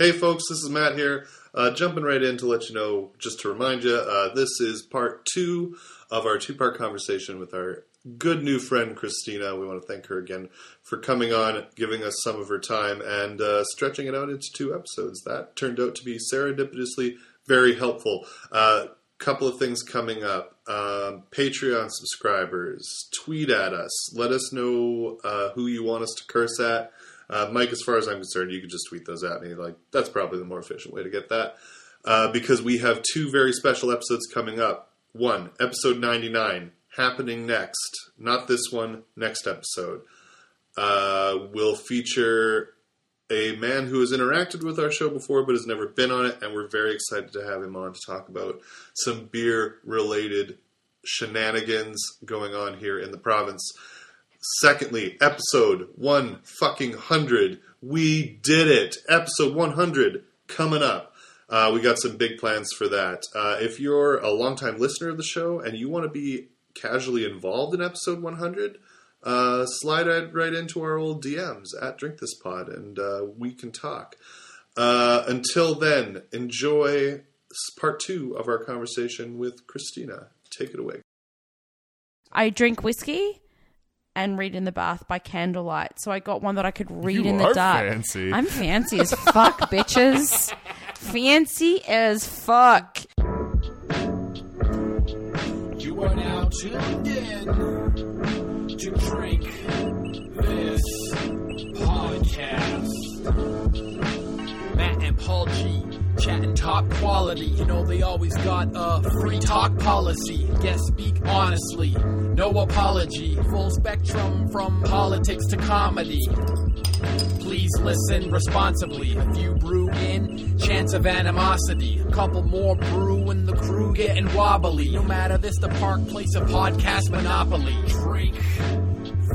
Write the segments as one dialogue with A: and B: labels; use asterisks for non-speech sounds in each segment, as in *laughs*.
A: Hey, folks, this is Matt here. Uh, jumping right in to let you know, just to remind you, uh, this is part two of our two part conversation with our good new friend, Christina. We want to thank her again for coming on, giving us some of her time, and uh, stretching it out into two episodes. That turned out to be serendipitously very helpful. Uh, couple of things coming up. Um, Patreon subscribers, tweet at us. Let us know uh, who you want us to curse at. Uh, Mike, as far as I'm concerned, you could just tweet those at me. Like that's probably the more efficient way to get that. Uh, because we have two very special episodes coming up. One, episode 99, happening next. Not this one, next episode. Uh, will feature a man who has interacted with our show before but has never been on it, and we're very excited to have him on to talk about some beer related shenanigans going on here in the province. Secondly, episode one fucking hundred. We did it. Episode 100 coming up. Uh, we got some big plans for that. Uh, if you're a longtime listener of the show and you want to be casually involved in episode 100, uh, slide right, right into our old DMs at Drink This Pod and uh, we can talk. Uh, until then, enjoy part two of our conversation with Christina. Take it away.
B: I drink whiskey and read in the bath by candlelight. So I got one that I could read
C: You
B: in the
C: are
B: dark.
C: fancy.
B: I'm fancy as fuck, *laughs* bitches. Fancy as fuck.
D: You are now tuned in to Drink This Podcast. Matt and Paul G. Chatting top quality. You know, they always got a free talk policy. Guest speak honestly. No apology. Full spectrum from politics to comedy. Please listen responsibly. A few brew in, chance of animosity. A couple more brew and the crew getting wobbly. No matter this, the park place a podcast monopoly. Drink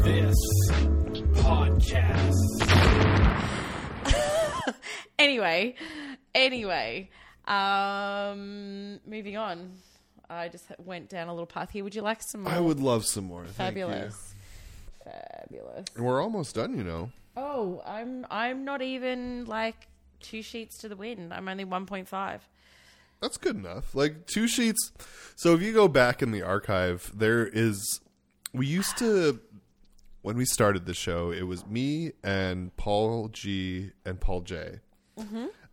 D: this podcast.
B: Anyway, anyway, um, moving on. I just went down a little path here. Would you like some more?
C: I would love some more.
B: Fabulous. Fabulous.
C: And we're almost done, you know.
B: Oh, I'm I'm not even like two sheets to the wind. I'm only 1.5.
C: That's good enough. Like two sheets. So if you go back in the archive, there is. We used to, when we started the show, it was me and Paul G and Paul J.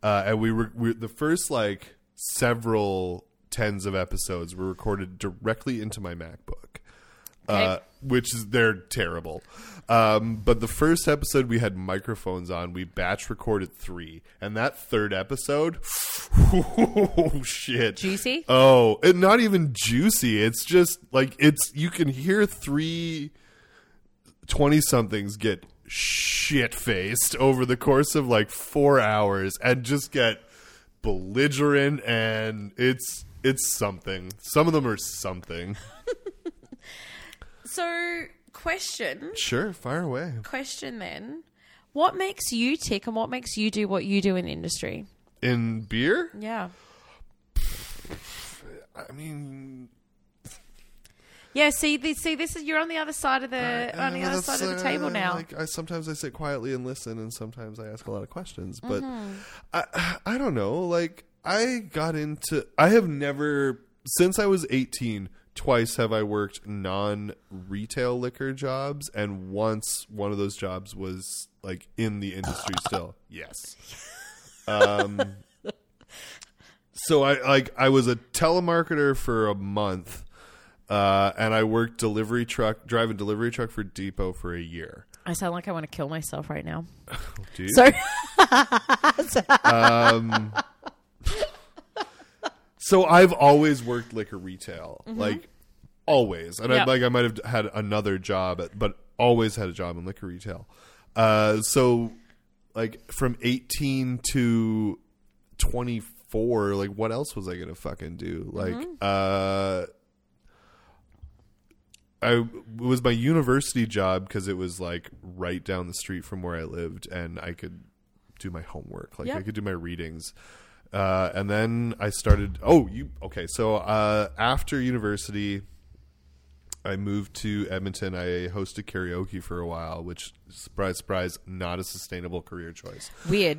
C: Uh, and we were we, the first like several tens of episodes were recorded directly into my MacBook. Uh, which is they're terrible. Um, but the first episode we had microphones on. We batch recorded three, and that third episode, *laughs* oh shit,
B: Juicy?
C: Oh, and not even juicy. It's just like it's you can hear three 20 somethings get shit faced over the course of like four hours and just get belligerent and it's it's something. Some of them are something. *laughs*
B: So, question,
C: Sure, fire away.
B: question then. What makes you tick and what makes you do what you do in the industry?
C: In beer,
B: Yeah.
C: I mean,
B: Yeah, see, this, see, this is you're on the other side of the on the other side of the table now.
C: Like I sometimes I sit quietly and listen, and sometimes I ask a lot of questions. But
B: Mm-hmm.
C: I I don't know. Like I got into. I have never since I was eighteen. Twice have I worked non retail liquor jobs, and once one of those jobs was like in the industry *laughs* still. Yes. Um. *laughs* So I like I was a telemarketer for a month, uh, and I worked delivery truck driving delivery truck for Depot for a year.
B: I sound like I want to kill myself right now. *laughs*
C: Dude.
B: So,
C: Um, so I've always worked liquor retail, like always, and
B: Yep.
C: I like I might have had another job, at, but always had a job in liquor retail. Uh, so like from eighteen to twenty four, like what else was I gonna fucking do? Like, uh. I it was my university job because it was like right down the street from where I lived, and I could do my homework. Like I could do my readings. Uh, and then I started. Oh, you okay? So uh, after university, I moved to Edmonton. I hosted karaoke for a while, which surprise, surprise, not a sustainable career choice.
B: Weird.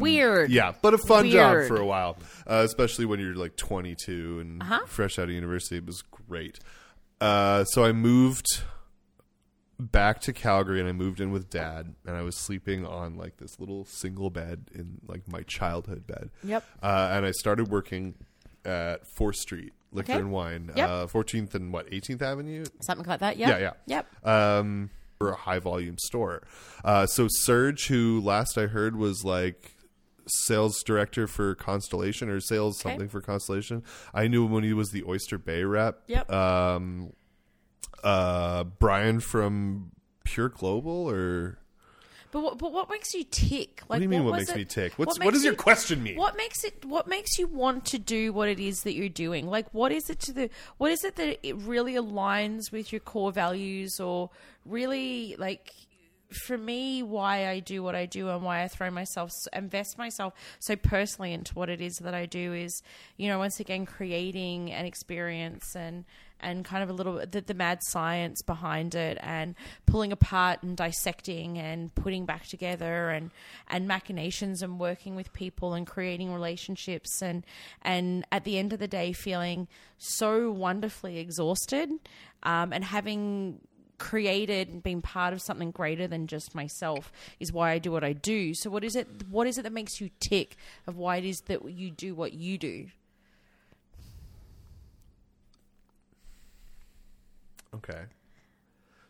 B: Weird.
C: Um, Yeah, but a fun job
B: Weird.
C: for a while, uh, especially when you're like 22 and
B: Uh-huh.
C: fresh out of university. It was great. Uh, so I moved back to Calgary and I moved in with dad and I was sleeping on like this little single bed in like my childhood bed.
B: Yep.
C: Uh, and I started working at 4th Street Liquor
B: Okay.
C: and Wine,
B: Yep.
C: uh, 14th and what 18th Avenue
B: Something like that. Yep.
C: yeah, yeah.
B: Yep.
C: Um, for a high volume store. Uh, so Serge, who last I heard was like sales director for Constellation or sales
B: Okay.
C: something for Constellation. I knew him when he was the Oyster Bay rep.
B: Yep.
C: Um, uh, Brian from Pure Global or
B: But what, but what makes you tick? Like,
C: what do you mean? What,
B: was
C: makes
B: it-
C: me tick? What's, what
B: makes
C: does your question mean?
B: What makes it? What makes you want to do what it is that you're doing? Like, what is it to the? What is it that it really aligns with your core values, or really like? For me, why I do what I do and why I throw myself, invest myself so personally into what it is that I do is, you know, once again creating an experience and and kind of a little the, the mad science behind it and pulling apart and dissecting and putting back together and and machinations and working with people and creating relationships and and at the end of the day feeling so wonderfully exhausted um, and having created and been part of something greater than just myself is why I do what I do. So what is it what is it that makes you tick of why it is that you do what you do?
C: Okay.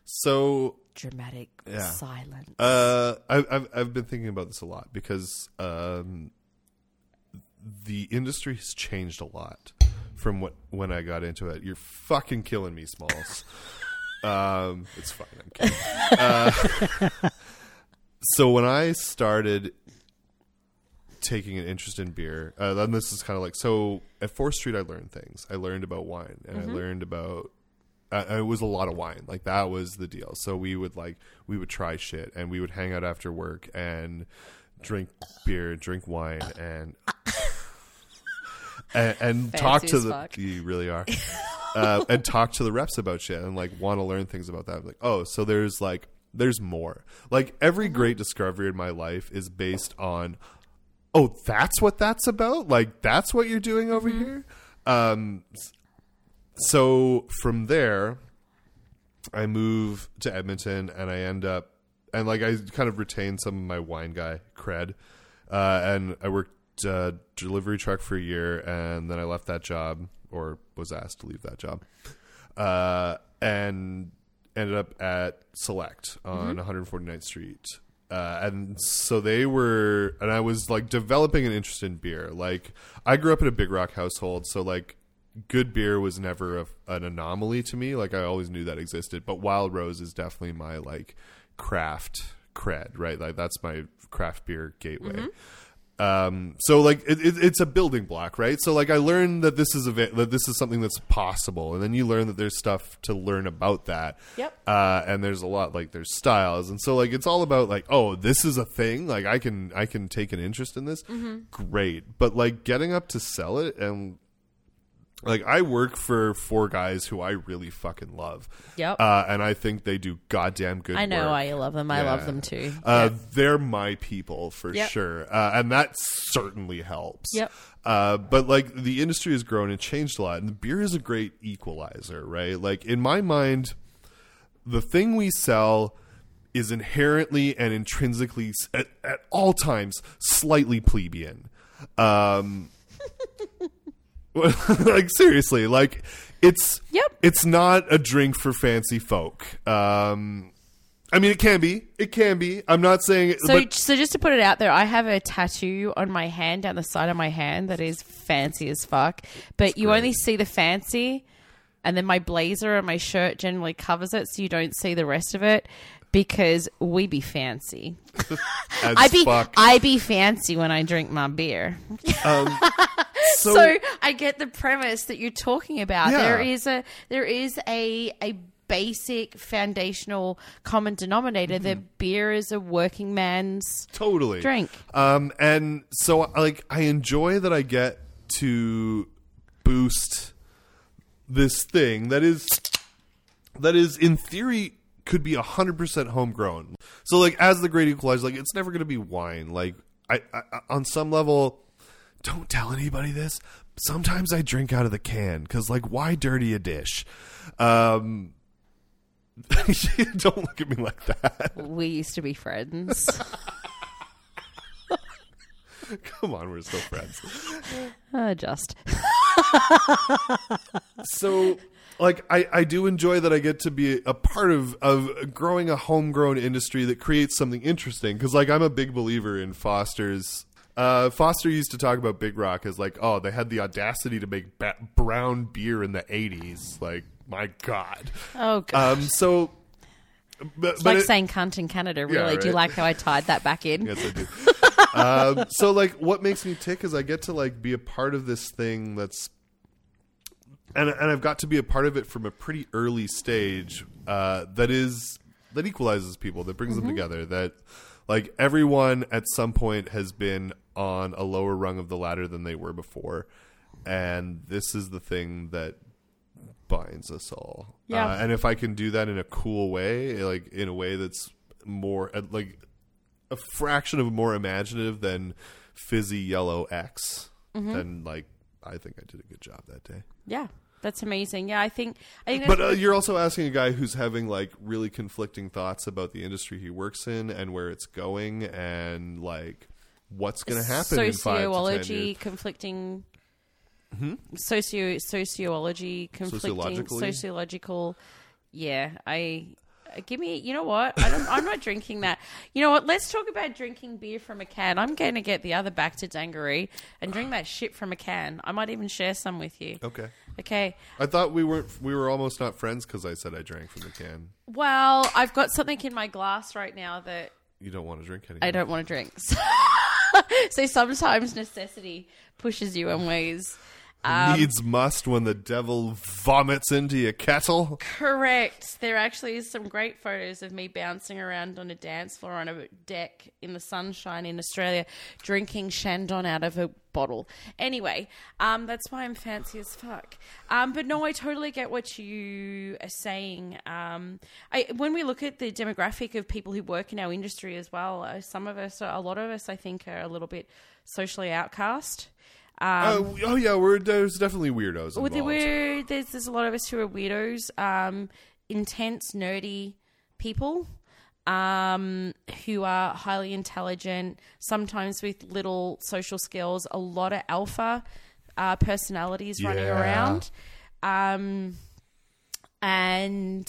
C: So
B: Dramatic
C: Yeah.
B: silence.
C: Uh, I've, I've I've been thinking about this a lot because um, the industry has changed a lot from what when I got into it. You're fucking killing me, Smalls. *laughs* um, it's fine. I'm kidding. Uh, *laughs* so when I started taking an interest in beer, uh, then this is kind of like so at Fourth Street. I learned things. I learned about wine, and I learned about uh, it was a lot of wine. Like that was the deal. So we would like we would try shit, and we would hang out after work and drink beer, drink wine, and *laughs* and, and talk to
B: as
C: the.
B: fuck.
C: You really are. *laughs* uh, and talk to the reps about shit and like want to learn things about that. Like, oh, so there's like there's more. Like every great discovery in my life is based on oh, that's what that's about? Like that's what you're doing over here? Um so from there I move to Edmonton and I end up and like I kind of retain some of my wine guy cred. Uh, and I worked uh, delivery truck for a year and then I left that job or was asked to leave that job. Uh, and ended up at Select on 149th Street. Uh, and so they were, and I was like developing an interest in beer. Like, I grew up in a big rock household, so like, good beer was never a, an anomaly to me. Like, I always knew that existed. But Wild Rose is definitely my like craft cred, right? Like, that's my craft beer gateway. Um, so like it, it, it's a building block, right? So like I learned that this is a that this is something that's possible, and then you learn that there's stuff to learn about that.
B: Yep.
C: Uh, and there's a lot like there's styles, and so like it's all about like oh this is a thing, like I can I can take an interest in this, great. But like getting up to sell it and like I work for four guys who I really fucking love.
B: Yep.
C: Uh, and I think they do goddamn good.
B: I know
C: work.
B: why you love them. I love them too.
C: Uh, They're my people for
B: Yep.
C: sure, uh, and that certainly helps.
B: Yep.
C: Uh, but like the industry has grown and changed a lot, and the beer is a great equalizer, right? Like in my mind, the thing we sell is inherently and intrinsically at, at all times slightly plebeian. Um, *laughs* *laughs* like seriously, like it's
B: Yep.
C: it's not a drink for fancy folk. Um, I mean, it can be. It can be. I'm not saying.
B: So,
C: but
B: so just to put it out there, I have a tattoo on my hand, down the side of my hand, that is fancy as fuck. But you only see the fancy, and then my blazer and my shirt generally covers it, so you don't see the rest of it because we be fancy. *laughs* I be
C: fuck.
B: I be fancy when I drink my beer. *laughs*
C: so,
B: so I get the premise that you're talking about.
C: Yeah.
B: There is a there is a a basic foundational common denominator
C: Mm-hmm.
B: that beer is a working man's
C: totally
B: drink.
C: Um, and so like I enjoy that I get to boost this thing that is that is in theory could be 100% homegrown. So like as the great equalizer like it's never going to be wine. Like I, I on some level don't tell anybody this. Sometimes I drink out of the can cuz like why dirty a dish? Um *laughs* don't look at me like that.
B: We used to be friends. *laughs*
C: Come on, we're still friends.
B: uh, just.
C: so like I, I do enjoy that I get to be a part of of growing a homegrown industry that creates something interesting because like I'm a big believer in Foster's. Uh, Foster used to talk about Big Rock as like, oh, they had the audacity to make ba- brown beer in the '80s. Like, my God.
B: Oh, God.
C: Um, so, but,
B: it's
C: but
B: like
C: it-
B: saying cunt in Canada, really.
C: Yeah,
B: Do you like how I tied that back in?
C: Yes, I do. um, so, like, what makes me tick is I get to like be a part of this thing that's, and and I've got to be a part of it from a pretty early stage. Uh, that is that equalizes people, that brings them together. That like everyone at some point has been on a lower rung of the ladder than they were before, and this is the thing that binds us all.
B: Yeah.
C: Uh, and if I can do that in a cool way, like in a way that's more uh, like a fraction of more imaginative than fizzy yellow X,
B: Mm-hmm.
C: then like I think I did a good job that day.
B: Yeah, that's amazing. Yeah, I think. I think
C: But uh, you're also asking a guy who's having like really conflicting thoughts about the industry he works in and where it's going and like what's going to happen in five to ten
B: sociology
C: years. Hmm?
B: conflicting socio sociology conflicting sociological yeah i uh, give me you know what I don't, i'm not drinking that you know what let's talk about drinking beer from a can i'm going to get the other back to dangaree and drink that shit from a can i might even share some with you
C: Okay.
B: Okay
C: I thought we weren't we were almost not friends because I said I drank from the can.
B: well i've got something in my glass right now that
C: You don't want to drink anymore.
B: I don't want to drink. *laughs* *laughs* so sometimes necessity pushes you in ways. Um,
C: Needs must when the devil vomits into your kettle.
B: Correct. There actually is some great photos of me bouncing around on a dance floor on a deck in the sunshine in Australia, drinking Chandon out of a bottle. Anyway, um, that's why I'm fancy as fuck. Um, but no, I totally get what you are saying. Um, I, when we look at the demographic of people who work in our industry as well, uh, some of us, a lot of us, I think, are a little bit socially outcast.
C: Oh, oh yeah, we're there's definitely weirdos involved.
B: there were there's there's a lot of us who are weirdos, um, intense, nerdy people, um, who are highly intelligent, sometimes with little social skills. A lot of alpha uh, personalities running
C: Yeah.
B: around, um, and.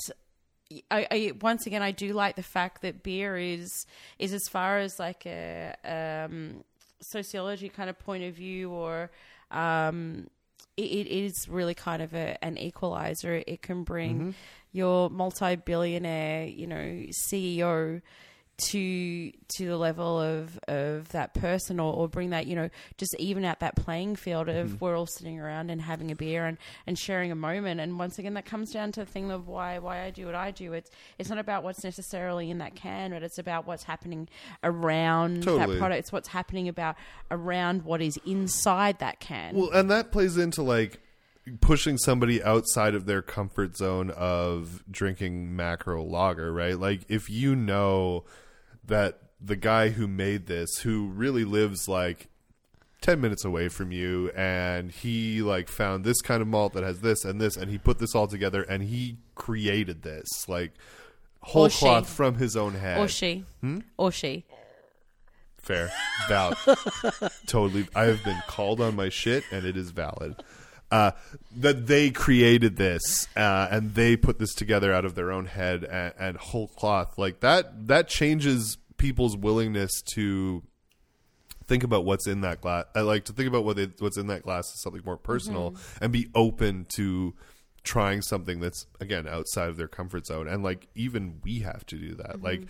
B: I, I once again I do like the fact that beer is is as far as like a um, sociology kind of point of view or um, it, it is really kind of a, an equalizer. It can bring your multi-billionaire, you know, CEO to to the level of of that person or, or bring that you know just even out that playing field of mm-hmm. we're all sitting around and having a beer and and sharing a moment. And once again that comes down to the thing of why why I do what I do. It's it's not about what's necessarily in that can but it's about what's happening around
C: Totally.
B: that product. It's what's happening about around what is inside that can.
C: Well, and that plays into like pushing somebody outside of their comfort zone of drinking macro lager, right? Like if you know that the guy who made this, who really lives like 10 minutes away from you and he like found this kind of malt that has this and this and he put this all together and he created this like whole cloth from his own head
B: or she
C: Hmm?
B: or she
C: Fair. Valid. *laughs* totally. I have been called on my shit, and it is valid. Uh, that they created this uh, and they put this together out of their own head and, and whole cloth like that. That changes people's willingness to think about what's in that glass. I like to think about what they, what's in that glass is something more personal and be open to trying something that's again outside of their comfort zone. And like even we have to do that. Like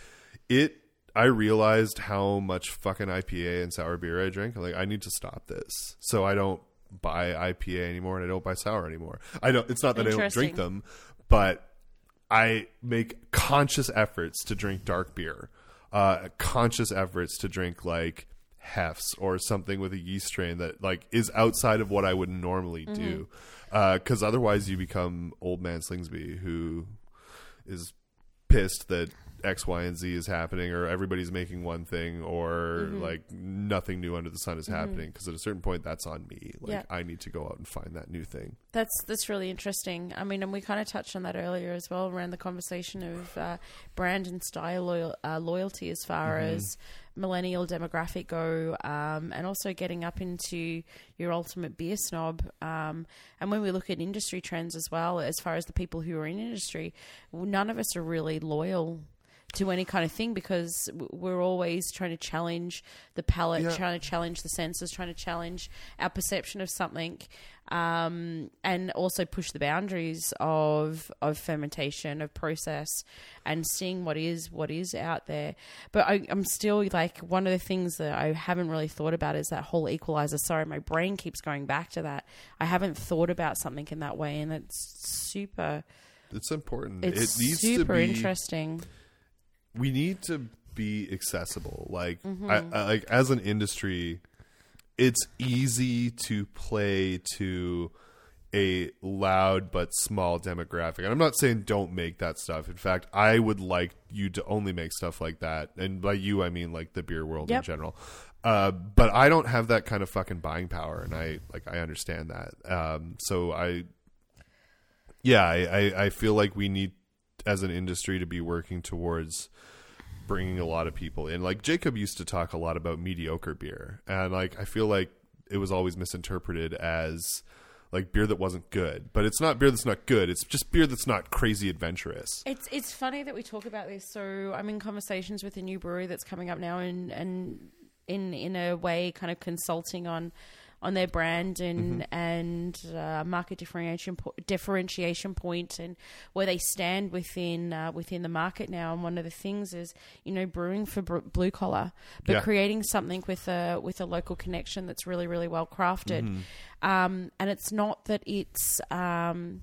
C: it. I realized how much fucking IPA and sour beer I drink. Like I need to stop this, so I don't buy IPA anymore and I don't buy sour anymore. I don't. It's not that I don't drink them, but I make conscious efforts to drink dark beer, uh, conscious efforts to drink like hefts or something with a yeast strain that like is outside of what I would normally do, because otherwise you become old man Slingsby who is pissed that X, Y, and Z is happening, or everybody's making one thing, or
B: Mm-hmm.
C: like nothing new under the sun is happening. Because at a certain point, that's on me. Like
B: Yeah.
C: I need to go out and find that new thing.
B: That's that's really interesting. I mean, and we kind of touched on that earlier as well around the conversation of uh, brand and style loyal, uh, loyalty as far as millennial demographic go, um, and also getting up into your ultimate beer snob. Um, and when we look at industry trends as well, as far as the people who are in industry, none of us are really loyal to any kind of thing because we're always trying to challenge the palate,
C: Yeah.
B: trying to challenge the senses, trying to challenge our perception of something, um, and also push the boundaries of of fermentation, of process, and seeing what is what is out there. But I, I'm still like one of the things that I haven't really thought about is that whole equalizer. Sorry, my brain keeps going back to that. I haven't thought about something in that way, and it's super.
C: It's important.
B: It's
C: it needs
B: super
C: to be
B: interesting.
C: We need to be accessible. Like,
B: Mm-hmm.
C: I, I, like as an industry, it's easy to play to a loud but small demographic. And I'm not saying don't make that stuff. In fact, I would like you to only make stuff like that. And by you, I mean like the beer world in general. Uh, but I don't have that kind of fucking buying power, and I like I understand that. Um, so I, yeah, I, I, I feel like we need as an industry to be working towards bringing a lot of people in. Like Jacob used to talk a lot about mediocre beer, and like I feel like it was always misinterpreted as like beer that wasn't good. But it's not beer that's not good. It's just beer that's not crazy adventurous.
B: It's it's funny that we talk about this. So I'm in conversations with a new brewery that's coming up now, and and in in a way, kind of consulting on on their brand and and uh, market differentiation po- differentiation point and where they stand within uh, within the market now. And one of the things is you know brewing for br- blue collar, but
C: Yeah.
B: creating something with a with a local connection that's really really well crafted. Um, and it's not that it's um,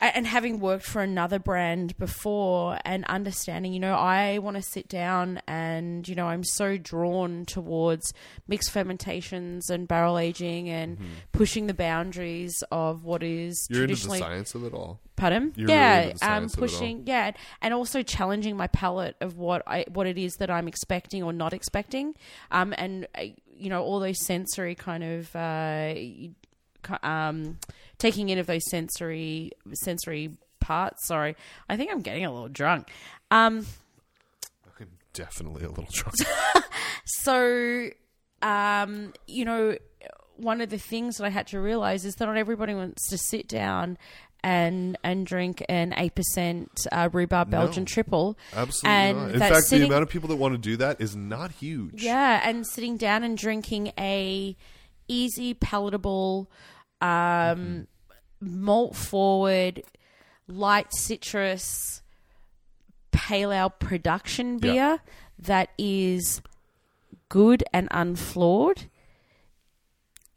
B: and having worked for another brand before and understanding, you know, I want to sit down and, you know, I'm so drawn towards mixed fermentations and barrel aging and pushing the boundaries of what is
C: Mm-hmm. You're into the
B: traditionally
C: science of it all.
B: Pardon?
C: You're really
B: yeah,
C: the
B: um,
C: science of it all.
B: pushing, yeah, and also challenging my palate of what I what it is that I'm expecting or not expecting, um, and uh, you know all those sensory kind of uh, um, taking in of those sensory sensory parts. Sorry, I think I'm getting a little drunk. Um,
C: I'm definitely a little drunk. *laughs*
B: so, um, you know, one of the things that I had to realize is that not everybody wants to sit down and and drink an eight percent uh, rhubarb Belgian
C: No.
B: triple.
C: Absolutely
B: And
C: not. In fact,
B: sitting-
C: the amount of people that want to do that is not huge.
B: Yeah, and sitting down and drinking a easy, palatable, um, malt forward, light citrus, pale ale production beer
C: Yeah.
B: that is good and unflawed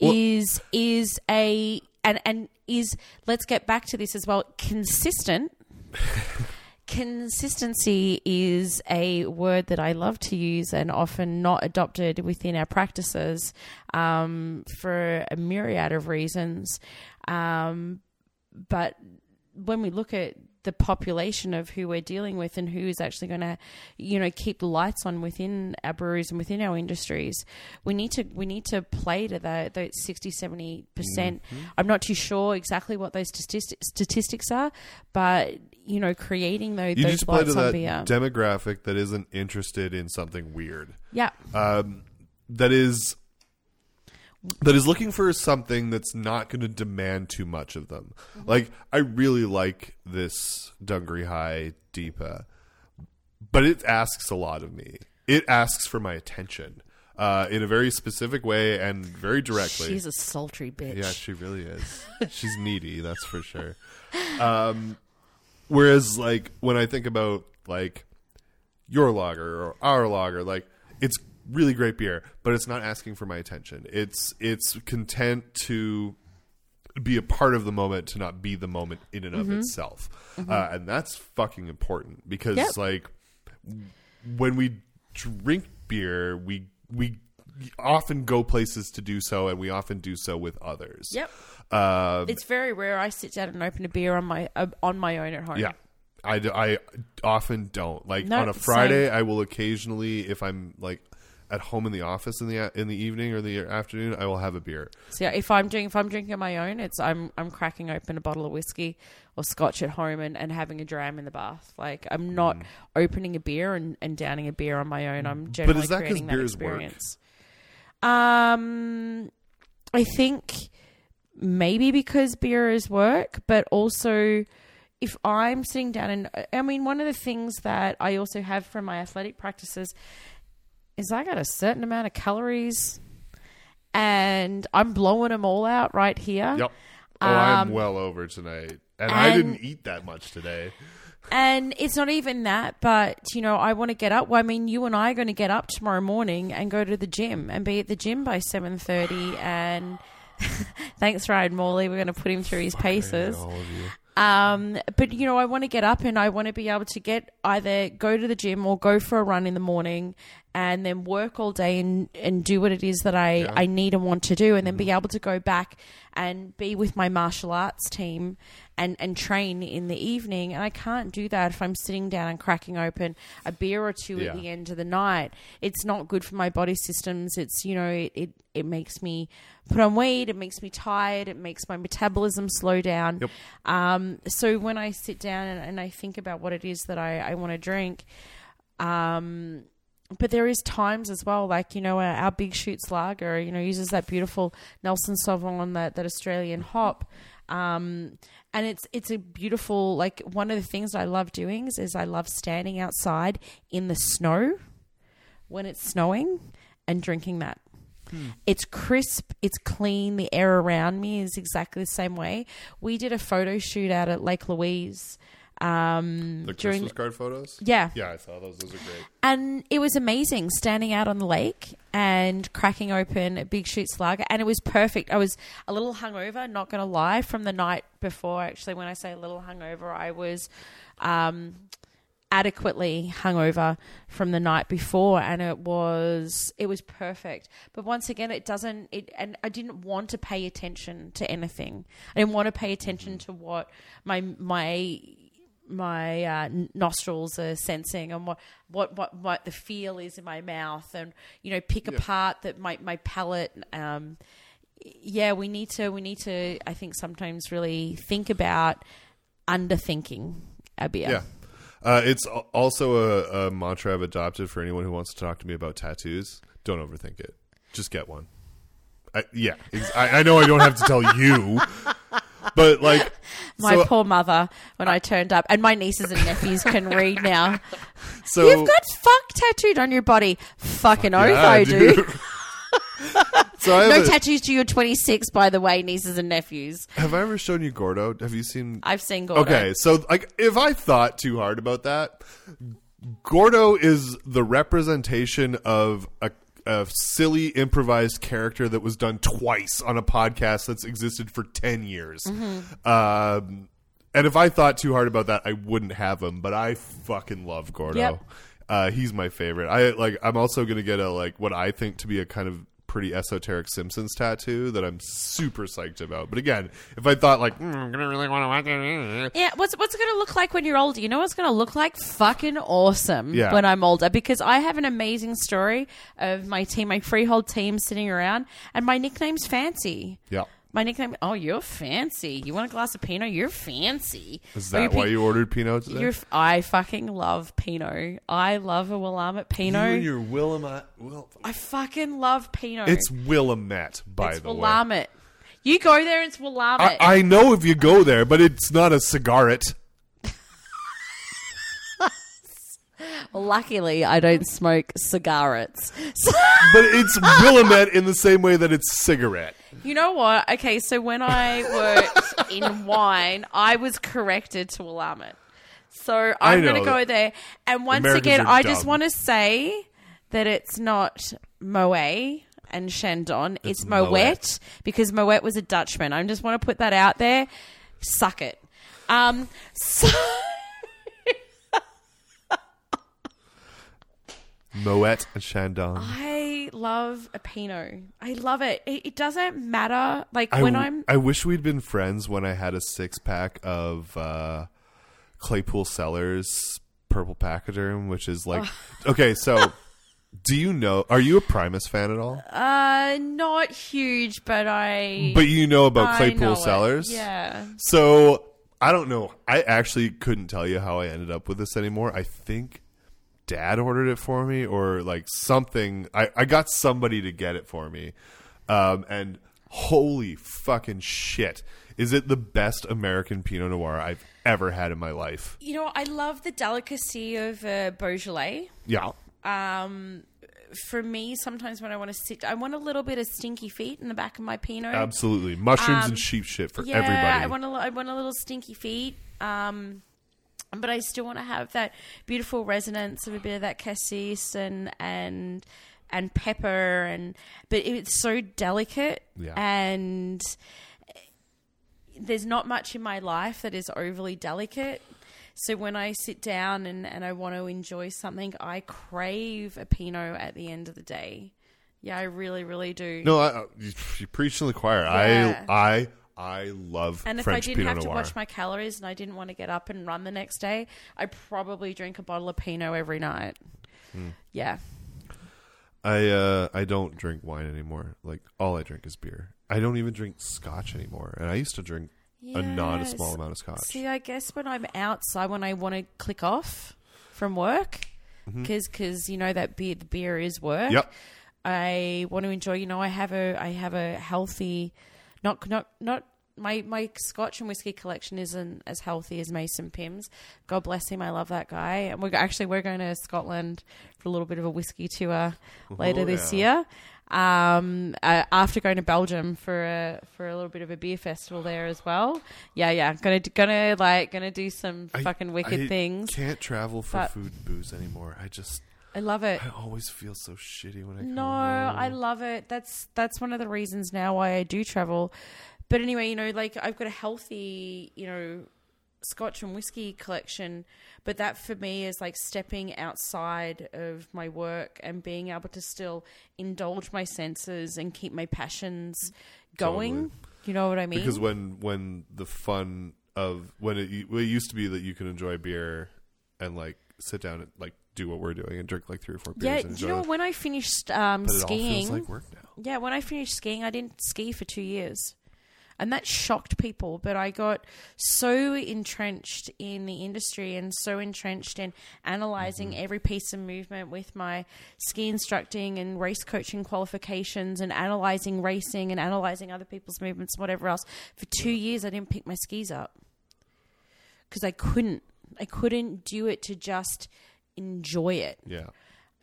C: Well-
B: is is a and and is let's get back to this as well consistent *laughs* consistency is a word that I love to use and often not adopted within our practices um, for a myriad of reasons. Um, but when we look at the population of who we're dealing with and who is actually going to, you know, keep the lights on within our breweries and within our industries, we need to we need to play to the those 60, 70 percent.
C: Mm-hmm.
B: I'm not too sure exactly what those statistics statistics are, but you know, creating those,
C: You
B: those
C: to play to that
B: beer.
C: demographic that isn't interested in something weird.
B: yeah,
C: um, that is that is looking for something that's not going to demand too much of them. Like I really like this Dungaree High Deepa, but it asks a lot of me. It asks for my attention uh, in a very specific way and very directly.
B: she's a sultry bitch.
C: Yeah, she really is. *laughs* She's needy, that's for sure. *laughs* Um, whereas, like when I think about like your lager or our lager, like it's really great beer, but it's not asking for my attention. It's it's content to be a part of the moment, to not be the moment in and of itself, uh, and that's fucking important because
B: Yep.
C: like when we drink beer, we we often go places to do so, and we often do so with others.
B: Yep.
C: Uh,
B: It's very rare I sit down and open a beer on my uh, on my own at home.
C: yeah. I, I often don't. Like
B: No,
C: on a
B: same.
C: Friday, I will occasionally, if I'm like at home in the office in the in the evening or the afternoon, I will have a beer.
B: So yeah, if I'm doing if I'm drinking on my own, it's I'm I'm cracking open a bottle of whiskey or scotch at home and, and having a dram in the bath. Like I'm not opening a beer and, and downing a beer on my own. I'm generally
C: is that
B: creating that
C: beers work?
B: Um, I think maybe because beer is work, but also if I'm sitting down and I mean one of the things that I also have from my athletic practices is I got a certain amount of calories and I'm blowing them all out right here.
C: Yep. Oh, I'm
B: Um,
C: well over tonight, and, I didn't eat that much today.
B: And it's not even that, but you know, I want to get up. Well, I mean, you and I are going to get up tomorrow morning and go to the gym and be at the gym by seven thirty. And *laughs* thanks, Ryan Morley. We're going to put him through his paces.
C: All of you.
B: Um, but you know, I want to get up and I want to be able to get either go to the gym or go for a run in the morning and then work all day and, and do what it is that I, I need and want to do and then be able to go back and be with my martial arts team and, and train in the evening. And I can't do that if I'm sitting down and cracking open a beer or two
C: Yeah.
B: at the end of the night. It's not good for my body systems. It's, you know, it, it, it makes me put on weight. It makes me tired. It makes my metabolism slow down.
C: Yep.
B: Um, so when I sit down and, and I think about what it is that I, I want to drink, um, but there is times as well, like you know, our, our Big Shoots Lager, you know, uses that beautiful Nelson Sauvin, that that Australian hop, um, and it's it's a beautiful like one of the things I love doing is, is I love standing outside in the snow when it's snowing and drinking that. Hmm. It's crisp, it's clean. The air around me is exactly the same way. We did a photo shoot out at Lake Louise um,
C: The
B: during
C: Christmas card photos.
B: yeah,
C: Yeah, I saw those. Those are great.
B: and it was amazing standing out on the lake and cracking open a big shoots lager and it was perfect. I was a little hungover not going to lie from the night before. Actually when i say a little hungover i was um, adequately hungover from the night before. And it was it was perfect. But once again it doesn't it and i didn't want to pay attention to anything. I didn't want to pay attention to what my my my uh, nostrils are sensing and what, what what what the feel is in my mouth and you know pick apart that my my palate um yeah we need to we need to i think sometimes really think about underthinking our beer
C: Yeah. Uh, it's also a, a mantra I've adopted for anyone who wants to talk to me about tattoos. Don't overthink it. Just get one. I, yeah, I, I know I don't have to tell you, but like, *laughs*
B: my
C: so,
B: poor mother when i turned up and my nieces and nephews can read now *laughs*
C: so
B: you've got fuck tattooed on your body fucking oath
C: yeah,
B: i do *laughs*
C: so I
B: no
C: a-
B: tattoos to your 26 by the way nieces and nephews
C: have I ever shown you Gordo? Have you seen?
B: i've seen Gordo.
C: Okay, so like, if I thought too hard about that, Gordo is the representation of a, a silly improvised character that was done twice on a podcast that's existed for ten years. Um, and if I thought too hard about that, I wouldn't have him. But I fucking love Gordo.
B: Yep.
C: Uh, he's my favorite. I like. I'm also gonna get a like what I think to be a kind of pretty esoteric Simpsons tattoo that I'm super psyched about. But again, if I thought like, mm, I'm gonna really want to watch it,
B: Yeah, what's what's it going to look like when you're older? You know what's going to look like? Fucking awesome
C: Yeah.
B: when I'm older because I have an amazing story of my team, my freehold team sitting around, and my nickname's Fancy.
C: yeah.
B: My nickname, oh, you're fancy. You want a glass of Pinot? You're fancy.
C: Is
B: Or
C: that
B: Pi-
C: why you ordered Pinot today?
B: You're, f- I fucking love Pinot. I love a Willamette
C: You and
B: Pinot.
C: your Willamette. Will,
B: I fucking love Pinot.
C: it's Willamette, by
B: It's
C: the way.
B: Willamette. You go there, it's Willamette.
C: I, I know if you go there, but it's not a cigarette.
B: Luckily, I don't smoke cigarettes. So- *laughs*
C: But it's Willamette in the same way that it's cigarette.
B: You know what? Okay, so when I worked in wine, I was corrected to Willamette. So
C: I
B: I'm going to go there. And once
C: Americans
B: again,
C: are
B: I just want to say that it's not Moet and Chandon, it's,
C: Moet.
B: Moet because Moet was a Dutchman. I just want to put that out there. Suck it. Um, *laughs* so.
C: Moet and Chandon.
B: I love a Pinot. I love it. It, it doesn't matter. Like
C: I
B: when
C: w-
B: I'm
C: I wish we'd been friends when I had a six pack of uh, Claypool Cellars Purple Pachyderm, which is like *laughs* okay. So, do you know? Are you a Primus fan at all?
B: Uh, not huge, but I.
C: But you know about Claypool
B: know it.
C: Cellars,
B: Yeah.
C: So I don't know. I actually couldn't tell you how I ended up with this anymore. I think dad ordered it for me or like something. I, I got somebody to get it for me. Um, and holy fucking shit. Is it the best American Pinot Noir I've ever had in my life?
B: You know, I love the delicacy of uh, Beaujolais.
C: Yeah.
B: Um, for me, sometimes when I want to sit, I want a little bit of stinky feet in the back of my Pinot.
C: Absolutely. Mushrooms
B: Um,
C: and sheep shit for
B: yeah,
C: everybody.
B: I want a, I want a little stinky feet. Um, but I still want to have that beautiful resonance of a bit of that cassis and and and pepper and but it's so delicate
C: Yeah.
B: and eh, there's not much in my life that is overly delicate. So when I sit down and, and I want to enjoy something, I crave a Pinot at the end of the day. Yeah, I really, really do.
C: no, I, uh, you, you preach to the choir.
B: Yeah.
C: I I I love
B: And if
C: French
B: I didn't
C: Pinot
B: have to watch my calories and I didn't want to get up and run the next day, I'd probably drink a bottle of Pinot every night.
C: Hmm.
B: Yeah.
C: I uh I don't drink wine anymore. Like all I drink is beer. I don't even drink scotch anymore. And I used to drink a not a small amount of scotch.
B: See, I guess when I'm outside, when I want to click off from work, because because you know that beer, the beer is work.
C: Mm-hmm. Yep.
B: I want to enjoy. You know, I have a I have a healthy, not not not. My, my Scotch and whiskey collection isn't as healthy as Mason Pim's. God bless him. I love that guy. And we're actually we're going to Scotland for a little bit of a whiskey tour later
C: Oh,
B: this
C: yeah.
B: year. Um, uh, after going to Belgium for a for a little bit of a beer festival there as well. Yeah, yeah. Gonna gonna like gonna do some
C: I-
B: fucking wicked
C: I
B: things.
C: Can't travel for food and booze anymore. I just
B: I love it.
C: I always feel so shitty when I
B: No. I love it. That's that's one of the reasons now why I do travel. But anyway, you know, like I've got a healthy, you know, Scotch and whiskey collection, but that for me is like stepping outside of my work and being able to still indulge my senses and keep my passions going.
C: Totally.
B: You know what I mean?
C: because when when the fun of when it, well, it used to be that you could enjoy beer and like sit down and like do what we're doing and drink like three or four beers
B: yeah,
C: and enjoy
B: you know
C: it.
B: when I finished um,
C: but it all
B: skiing?
C: feels like work now.
B: Yeah, when I finished skiing, I didn't ski for two years. And that shocked people, but I got so entrenched in the industry and so entrenched in analyzing every piece of movement with my ski instructing and race coaching qualifications and analyzing racing and analyzing other people's movements and whatever else. For two years, I didn't pick my skis up because I couldn't. I couldn't do it to just enjoy it.
C: Yeah.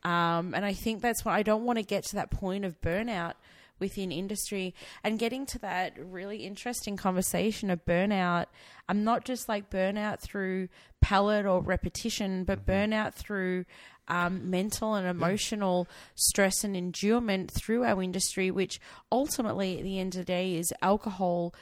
B: Um, and I think that's why I don't want to get to that point of burnout within industry and getting to that really interesting conversation of burnout. I'm not just like burnout through palate or repetition, but burnout through um, mental and emotional stress and endurement through our industry, which ultimately at the end of the day is alcohol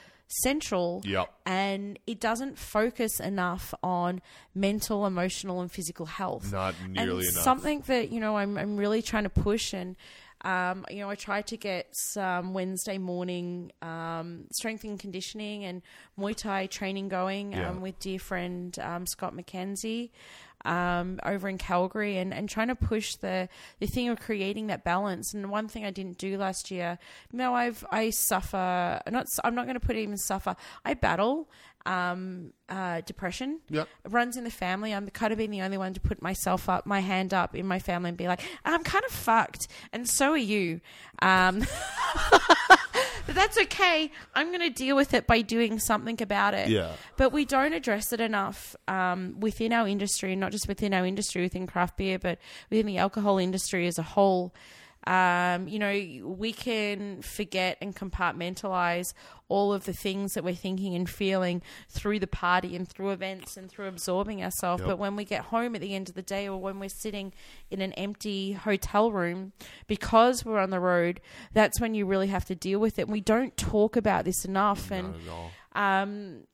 B: central
C: Yep.
B: and it doesn't focus enough on mental, emotional, and physical health.
C: Not nearly
B: and
C: enough.
B: Something that you know I'm I'm really trying to push, and um, you know I tried to get some Wednesday morning um, strength and conditioning and Muay Thai training going
C: Yeah.
B: um, with dear friend um, Scott McKenzie. Um, over in Calgary and, and trying to push the, the thing of creating that balance. And one thing I didn't do last year, no, I've I suffer not I'm not going to put even suffer. I battle um, uh, depression.
C: Yep.
B: It runs in the family. I'm kind of being the only one to put myself up, my hand up in my family and be like, I'm kind of fucked, and so are you. Um, *laughs* but that's okay. I'm going to deal with it by doing something about it.
C: Yeah.
B: But we don't address it enough um, within our industry, not just within our industry, within craft beer, but within the alcohol industry as a whole. Um, you know, we can forget and compartmentalize all of the things that we're thinking and feeling through the party and through events and through absorbing ourselves.
C: Yep.
B: But when we get home at the end of the day or when we're sitting in an empty hotel room because we're on the road, that's when you really have to deal with it. We don't talk about this enough. and
C: Not
B: um,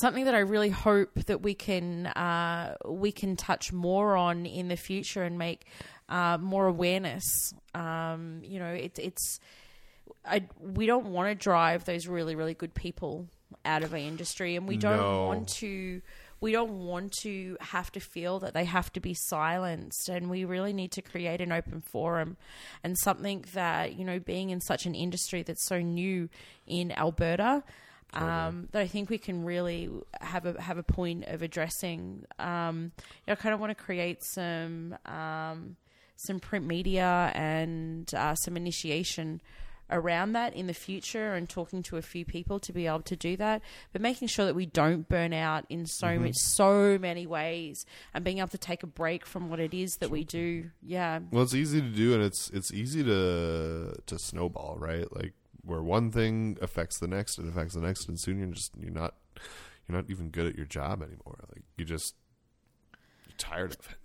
B: something that I really hope that we can uh, we can touch more on in the future and make uh, more awareness. Um, you know, it, it's I, we don't want to drive those really really good people out of our industry, and we don't
C: No.
B: want to we don't want to have to feel that they have to be silenced and we really need to create an open forum and something that you know being in such an industry that's so new in Alberta um, that I think we can really have a have a point of addressing. Um, you know, I kind of want to create some um, some print media and uh, some initiation around that in the future and talking to a few people to be able to do that but making sure that we don't burn out in so much so many ways and being able to take a break from what it is that we do yeah
C: Well, it's easy to do, and it's it's easy to to snowball, right? Like where one thing affects the next, and affects the next, and soon you're just you're not you're not even good at your job anymore. Like you just you're tired of it.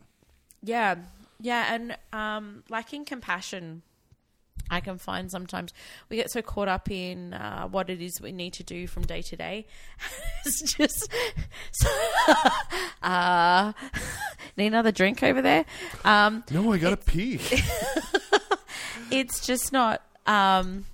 B: Yeah, yeah, and um, lacking compassion. I can find sometimes we get so caught up in uh, what it is we need to do from day to day. *laughs* it's just so, *laughs* uh, *laughs* need another drink over there. Um,
C: No, I gotta pee.
B: it's just not um,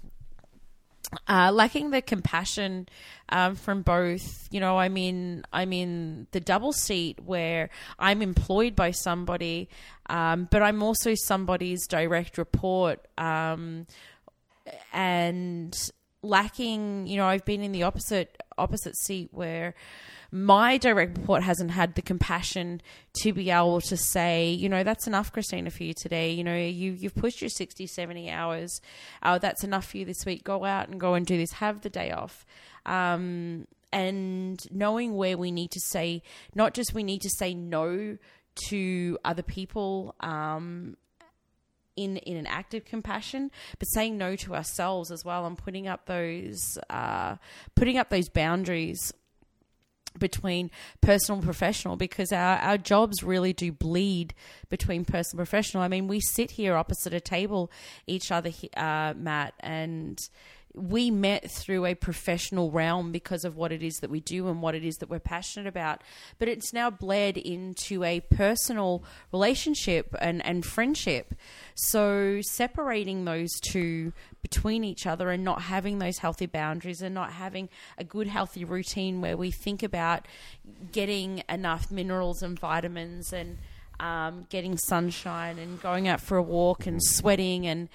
B: uh, lacking the compassion um, from both. You know, I mean, I'm in the double seat where I'm employed by somebody, um, but I'm also somebody's direct report, um, and lacking. You know, I've been in the opposite opposite seat where my direct report hasn't had the compassion to be able to say, you know, that's enough, Christina, for you today. You know, you, you've pushed your 60, 70 hours. Uh, that's enough for you this week. Go out and go and do this. Have the day off. Um, and knowing where we need to say, not just we need to say no to other people, um, in in an act of compassion, but saying no to ourselves as well, and putting up those uh, putting up those boundaries between personal and professional because our, our jobs really do bleed between personal and professional. I mean, we sit here opposite a table each other, uh, Matt, and we met through a professional realm because of what it is that we do and what it is that we're passionate about. But it's now bled into a personal relationship and, and friendship. So separating those two between each other and not having those healthy boundaries and not having a good healthy routine where we think about getting enough minerals and vitamins and um, getting sunshine and going out for a walk and sweating and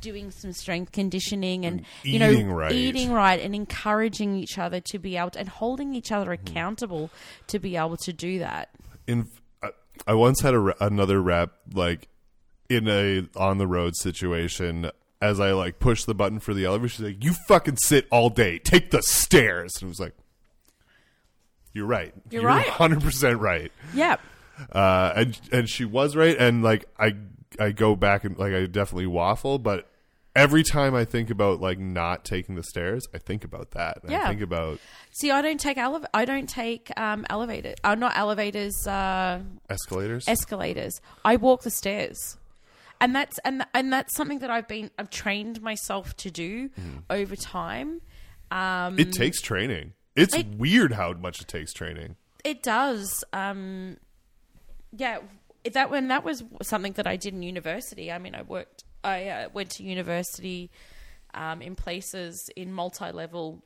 B: doing some strength conditioning and, you know
C: eating right.
B: eating right and encouraging each other to be able to, and holding each other
C: Mm-hmm.
B: accountable to be able to do that.
C: in I, I once had a, another rep like in a on the road situation as I like pushed the button for the elevator she's like you fucking sit all day take the stairs and it was like you're right
B: You're right.
C: 100% right
B: Yeah.
C: uh and and she was right and like I I go back and like I definitely waffle but every time I think about like not taking the stairs I think about that
B: Yeah.
C: I think about
B: See, I don't take elev- I don't take um, elevators. Uh, not elevators. Uh,
C: escalators
B: escalators. I walk the stairs, and that's and and that's something that I've been I've trained myself to do over time. Um,
C: it takes training it's
B: It-
C: weird how much it takes training
B: It does. Um, yeah, that when that was something that I did in university. I mean, I worked. I uh, went to university um, in places in multi-level.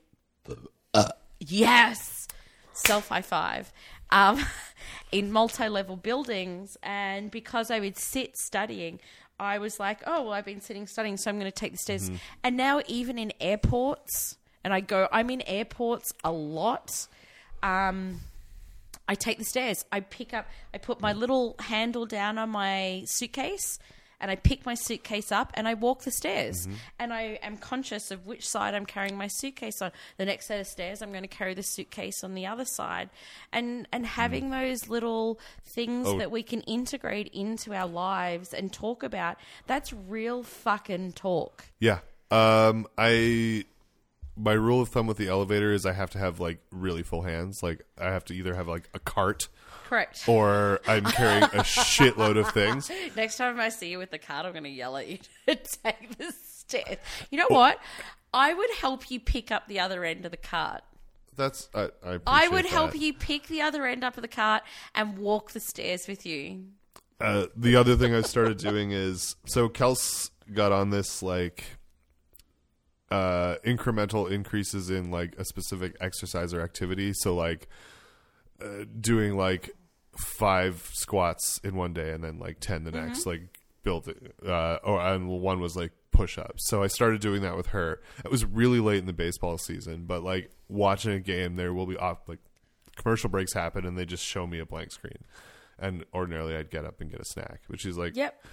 B: yes, self high five. Um, *laughs* in multi-level buildings, and because I would sit studying. I was like, oh, well, I've been sitting studying, so I'm going to take the stairs. And now, even in airports, and I go, I'm in airports a lot. Um, I take the stairs. I pick up, I put my little handle down on my suitcase and I pick my suitcase up and I walk the stairs. And I am conscious of which side I'm carrying my suitcase on. The next set of stairs, I'm going to carry the suitcase on the other side. And, and having those little things
C: Oh.
B: that we can integrate into our lives and talk about, that's real fucking talk.
C: Yeah. Um I my rule of thumb with the elevator is I have to have like really full hands. Like I have to either have like a cart
B: Correct.
C: or I'm carrying a shitload of things. *laughs*
B: Next time I see you with the cart, I'm going to yell at you to *laughs* take the stairs. You know what? I would help you pick up the other end of the cart.
C: That's I I,
B: I would help you pick the other end up of the cart and walk the stairs with you.
C: Uh, the other thing I started doing is so Kels got on this like uh incremental increases in like a specific exercise or activity. So like uh, doing like five squats in one day and then like 10 the next like build it uh or and one was like push-ups. So i started doing that with her. It was really late in the baseball season but like watching a game there will be off like commercial breaks happen and they just show me a blank screen. And ordinarily i'd get up and get a snack but she's like
B: Yep.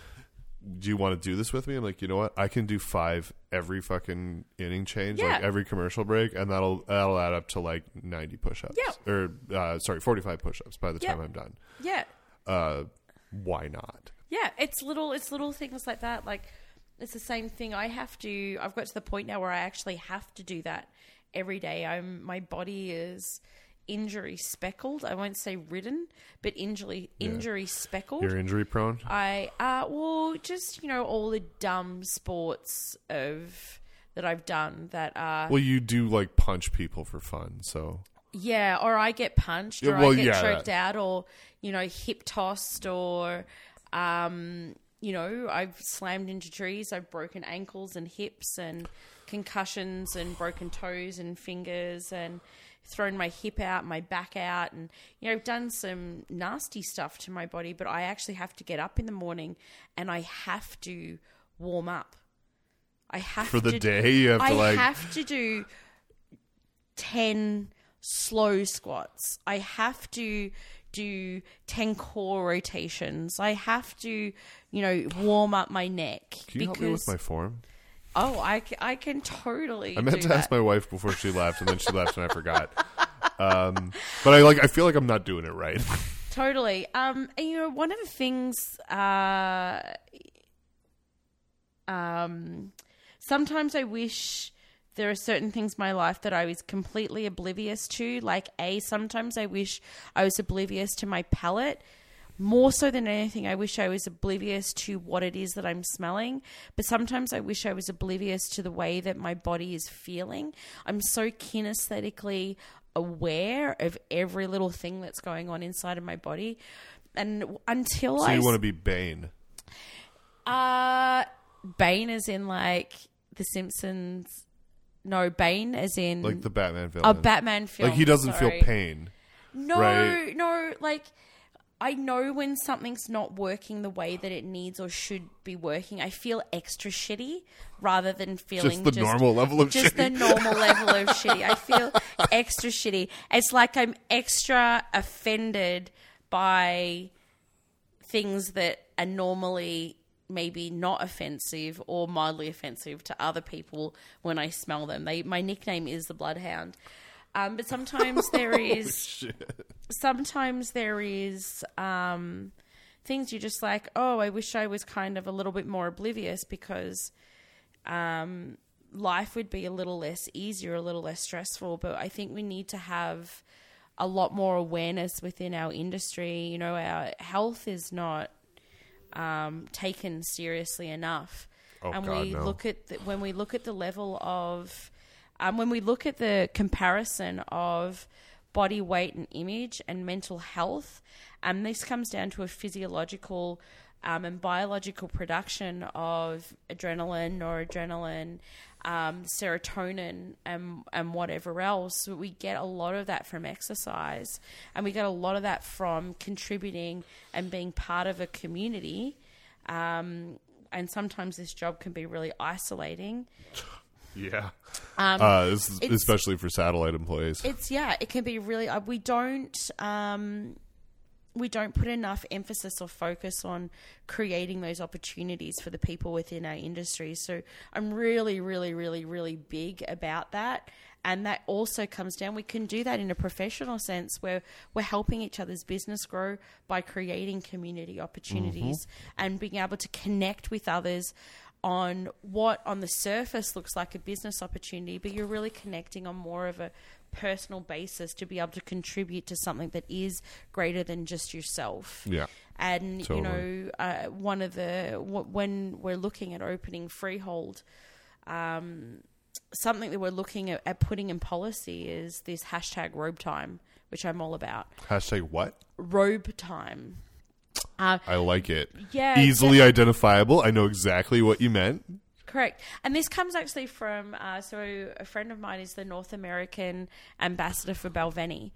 C: Do you want to do this with me? I'm like, you know what? I can do five every fucking inning change, like every commercial break, and that'll that'll add up to like 90 push-ups.
B: Yeah.
C: Or uh, sorry, 45 push-ups by the
B: Yeah.
C: time I'm done.
B: Yeah.
C: Uh, why not?
B: Yeah, it's little it's little things like that. Like it's the same thing. I have to I've got to the point now where I actually have to do that every day. I'm my body is injury speckled. I won't say ridden, but injury injury speckled.
C: You're injury prone.
B: I uh well just, you know, all the dumb sports of that I've done that are
C: Well, you do like punch people for fun, so
B: Yeah, or I get punched, or
C: Yeah, well,
B: I get
C: yeah,
B: choked out, or you know, hip tossed, or um, you know, I've slammed into trees. I've broken ankles and hips, and concussions, and broken toes and fingers, and thrown my hip out, my back out, and you know, I've done some nasty stuff to my body. But I actually have to get up in the morning, and I have to warm up. I have
C: for the
B: to,
C: day you have to
B: I
C: like
B: have to do 10 slow squats. I have to do 10 core rotations. I have to, you know, warm up my neck.
C: Can you help me with my form?
B: Oh, I, I can totally.
C: I meant
B: do
C: to ask
B: that.
C: my wife before she left, and then she left, and I forgot. Um, but I like. I feel like I'm not doing it right. *laughs*
B: Totally. Um, and you know, one of the things, uh, um, sometimes I wish there are certain things in my life that I was completely oblivious to. Like, a sometimes I wish I was oblivious to my palate. More so than anything, I wish I was oblivious to what it is that I'm smelling. But sometimes I wish I was oblivious to the way that my body is feeling. I'm so kinesthetically aware of every little thing that's going on inside of my body. And until
C: so
B: I
C: you want to be Bane?
B: uh Bane is in like The Simpsons no, Bane as in
C: like the Batman film.
B: a Batman film.
C: like he doesn't
B: sorry.
C: feel pain.
B: No,
C: right?
B: no, like I know when something's not working the way that it needs or should be working. I feel extra shitty rather than feeling
C: Just the normal level of
B: just the
C: shitty.
B: normal level of *laughs* shitty. I feel extra shitty. It's like I'm extra offended by things that are normally maybe not offensive or mildly offensive to other people when I smell them. They my nickname is the bloodhound. Um, but sometimes *laughs* there is sometimes there is um, things you're just like, oh, I wish I was kind of a little bit more oblivious because um, life would be a little less easier, a little less stressful. But I think we need to have a lot more awareness within our industry. You know, our health is not um, taken seriously enough.
C: Oh,
B: and
C: God,
B: we
C: no.
B: look at the, when we look at the level of um, when we look at the comparison of body weight and image and mental health, um, this comes down to a physiological um, and biological production of adrenaline, noradrenaline, um, serotonin, and and whatever else. We get a lot of that from exercise, and we get a lot of that from contributing and being part of a community. Um, and sometimes this job can be really isolating.
C: Yeah.
B: Um,
C: uh, this is- especially for satellite employees.
B: It's yeah, it can be really. Uh, we don't um, we don't put enough emphasis or focus on creating those opportunities for the people within our industry. So I'm really, really, really, really big about that. And that also comes down. We can do that in a professional sense, where we're helping each other's business grow by creating community opportunities and being able to connect with others on what on the surface looks like a business opportunity, but you're really connecting on more of a personal basis to be able to contribute to something that is greater than just yourself.
C: Yeah.
B: And
C: Totally.
B: you know, uh, one of the w- when we're looking at opening freehold, um, something that we're looking at, at putting in policy is this hashtag robe time, which I'm all about.
C: Hashtag what?
B: Robe time. Uh,
C: I like it.
B: Yeah,
C: Easily identifiable. I know exactly what you meant.
B: Correct. And this comes actually from, uh, so a friend of mine is the North American ambassador for Balvenie.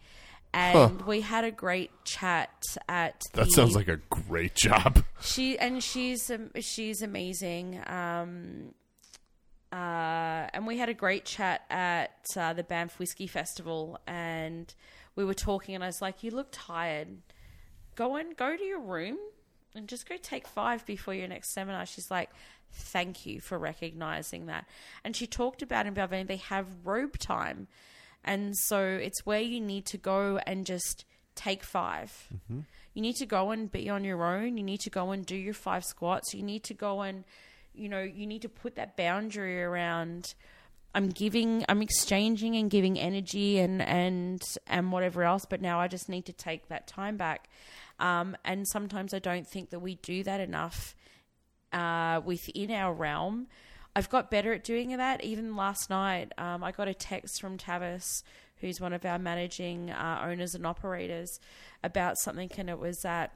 B: and we had a great chat at.
C: That
B: the,
C: sounds like a great job. *laughs*
B: she and she's um, she's amazing. Um, uh, and we had a great chat at uh, the Banff Whiskey Festival, and we were talking, and I was like, "You look tired. Go and go to your room, and just go take five before your next seminar." She's like, "Thank you for recognizing that." And she talked about in Balvenie they have robe time, and so it's where you need to go and just take 5 mm-hmm. You need to go and be on your own. You need to go and do your five squats. You need to go and, you know, you need to put that boundary around. I'm giving, I'm exchanging and giving energy and and and whatever else. But now I just need to take that time back. Um, and sometimes I don't think that we do that enough uh, within our realm. I've got better at doing that. Even last night, um, I got a text from Tavis, who's one of our managing uh, owners and operators, about something, and it was at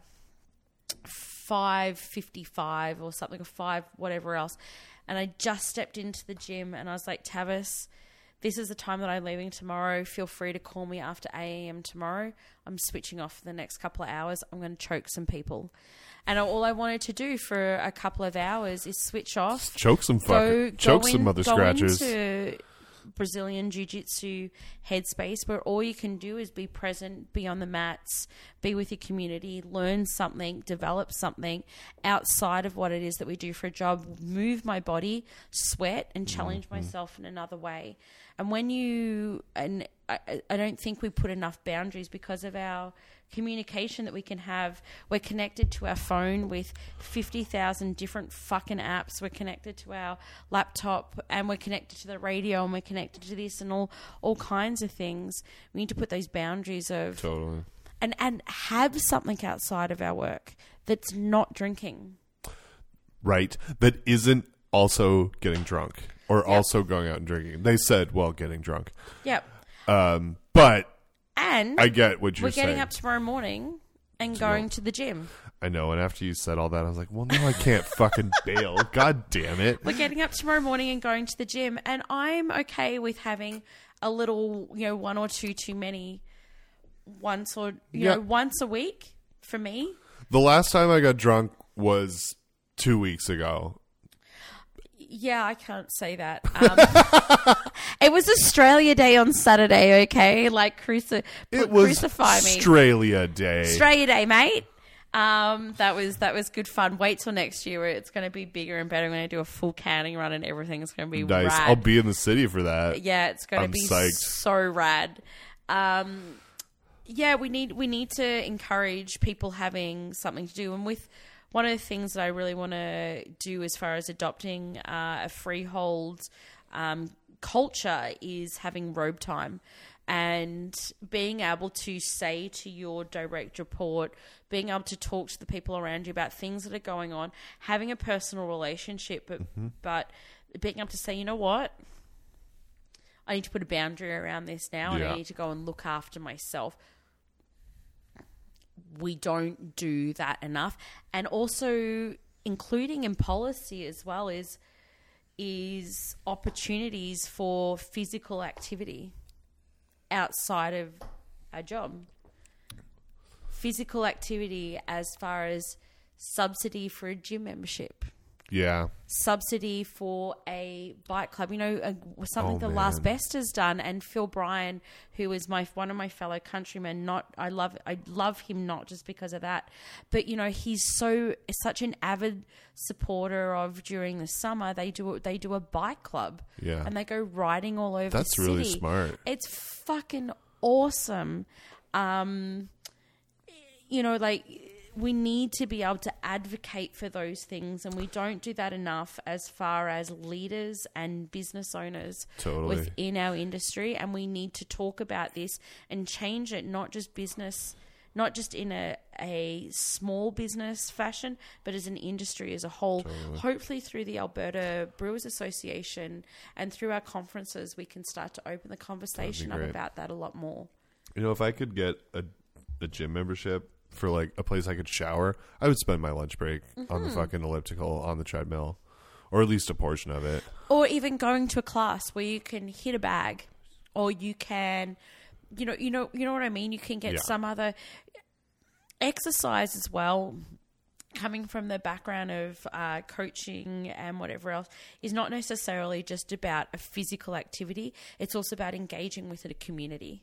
B: five fifty-five or something, or five whatever else. And I just stepped into the gym, and I was like, Tavis. This is the time that I'm leaving tomorrow. Feel free to call me after 8 a.m. tomorrow. I'm switching off for the next couple of hours. I'm going to choke some people. And all I wanted to do for a couple of hours is switch off,
C: Choke some
B: go,
C: fucker. Choke
B: go
C: some
B: in-
C: mother
B: go
C: scratchers.
B: into Brazilian Jiu Jitsu headspace where all you can do is be present, be on the mats, be with your community, learn something, develop something outside of what it is that we do for a job, move my body, sweat, and challenge
C: Mm-hmm.
B: myself in another way. And when you, and I, I don't think we put enough boundaries because of our communication that we can have. We're connected to our phone with 50,000 different fucking apps. We're connected to our laptop and we're connected to the radio and we're connected to this and all, all kinds of things. We need to put those boundaries of
C: Totally.
B: and, and have something outside of our work that's not drinking.
C: Right. That isn't also getting drunk or also going out and drinking. They said, well, getting drunk.
B: Yep.
C: Um, but
B: And
C: I get what you're
B: we're getting
C: saying.
B: up tomorrow morning and going to the gym.
C: I know. And after you said all that, I was like, well, no, I can't *laughs* fucking bail. God damn it.
B: We're getting up tomorrow morning and going to the gym, and I'm okay with having a little, you know, one or two too many once or you
C: Yeah.
B: know once a week for me.
C: The last time I got drunk was two weeks ago.
B: Yeah, I can't say that. *laughs* Um, it was Australia Day on Saturday. Okay, like cruci-
C: It was
B: crucify me.
C: Australia Day.
B: Australia Day, mate. Um, that was that was good fun. Wait till next year where it's going to be bigger and better. I'm going to do a full canning run and everything is going to be
C: nice.
B: rad.
C: I'll be in the city for that.
B: yeah, it's going to be
C: psyched.
B: so rad. Um, yeah, we need we need to encourage people having something to do, and with one of the things that I really want to do as far as adopting uh, a freehold um, culture is having robe time. And being able to say to your direct report, being able to talk to the people around you about things that are going on, having a personal relationship, but
C: Mm-hmm.
B: but being able to say, you know what, I need to put a boundary around this now and I need to go and look after myself. We don't do that enough. And also including in policy as well is is opportunities for physical activity outside of our job. Physical activity as far as subsidy for a gym membership
C: Yeah.
B: subsidy for a bike club. You know, uh, something
C: Oh,
B: the Last. Best has done, and Phil Bryan, who is my one of my fellow countrymen. Not, I love, I love him not just because of that, but you know, he's so such an avid supporter of during the summer. They do they do a bike club,
C: Yeah.
B: and they go riding all over.
C: That's really smart.
B: It's fucking awesome. Um, you know, like we need to be able to advocate for those things, and we don't do that enough as far as leaders and business owners
C: Totally.
B: within our industry. And we need to talk about this and change it, not just business. Not just in a, a small business fashion, but as an industry as a whole. Hopefully, through the Alberta Brewers Association and through our conferences, we can start to open the conversation up about that a lot more.
C: You know, if I could get a, a gym membership for like a place I could shower, I would spend my lunch break on
B: Mm-hmm.
C: the fucking elliptical on the treadmill, or at least a portion of it.
B: or even going to a class where you can hit a bag or you can you know, you know, you know what I mean. You can get
C: Yeah.
B: some other exercise as well. Coming from the background of uh, coaching and whatever else is not necessarily just about a physical activity. It's also about engaging with a community.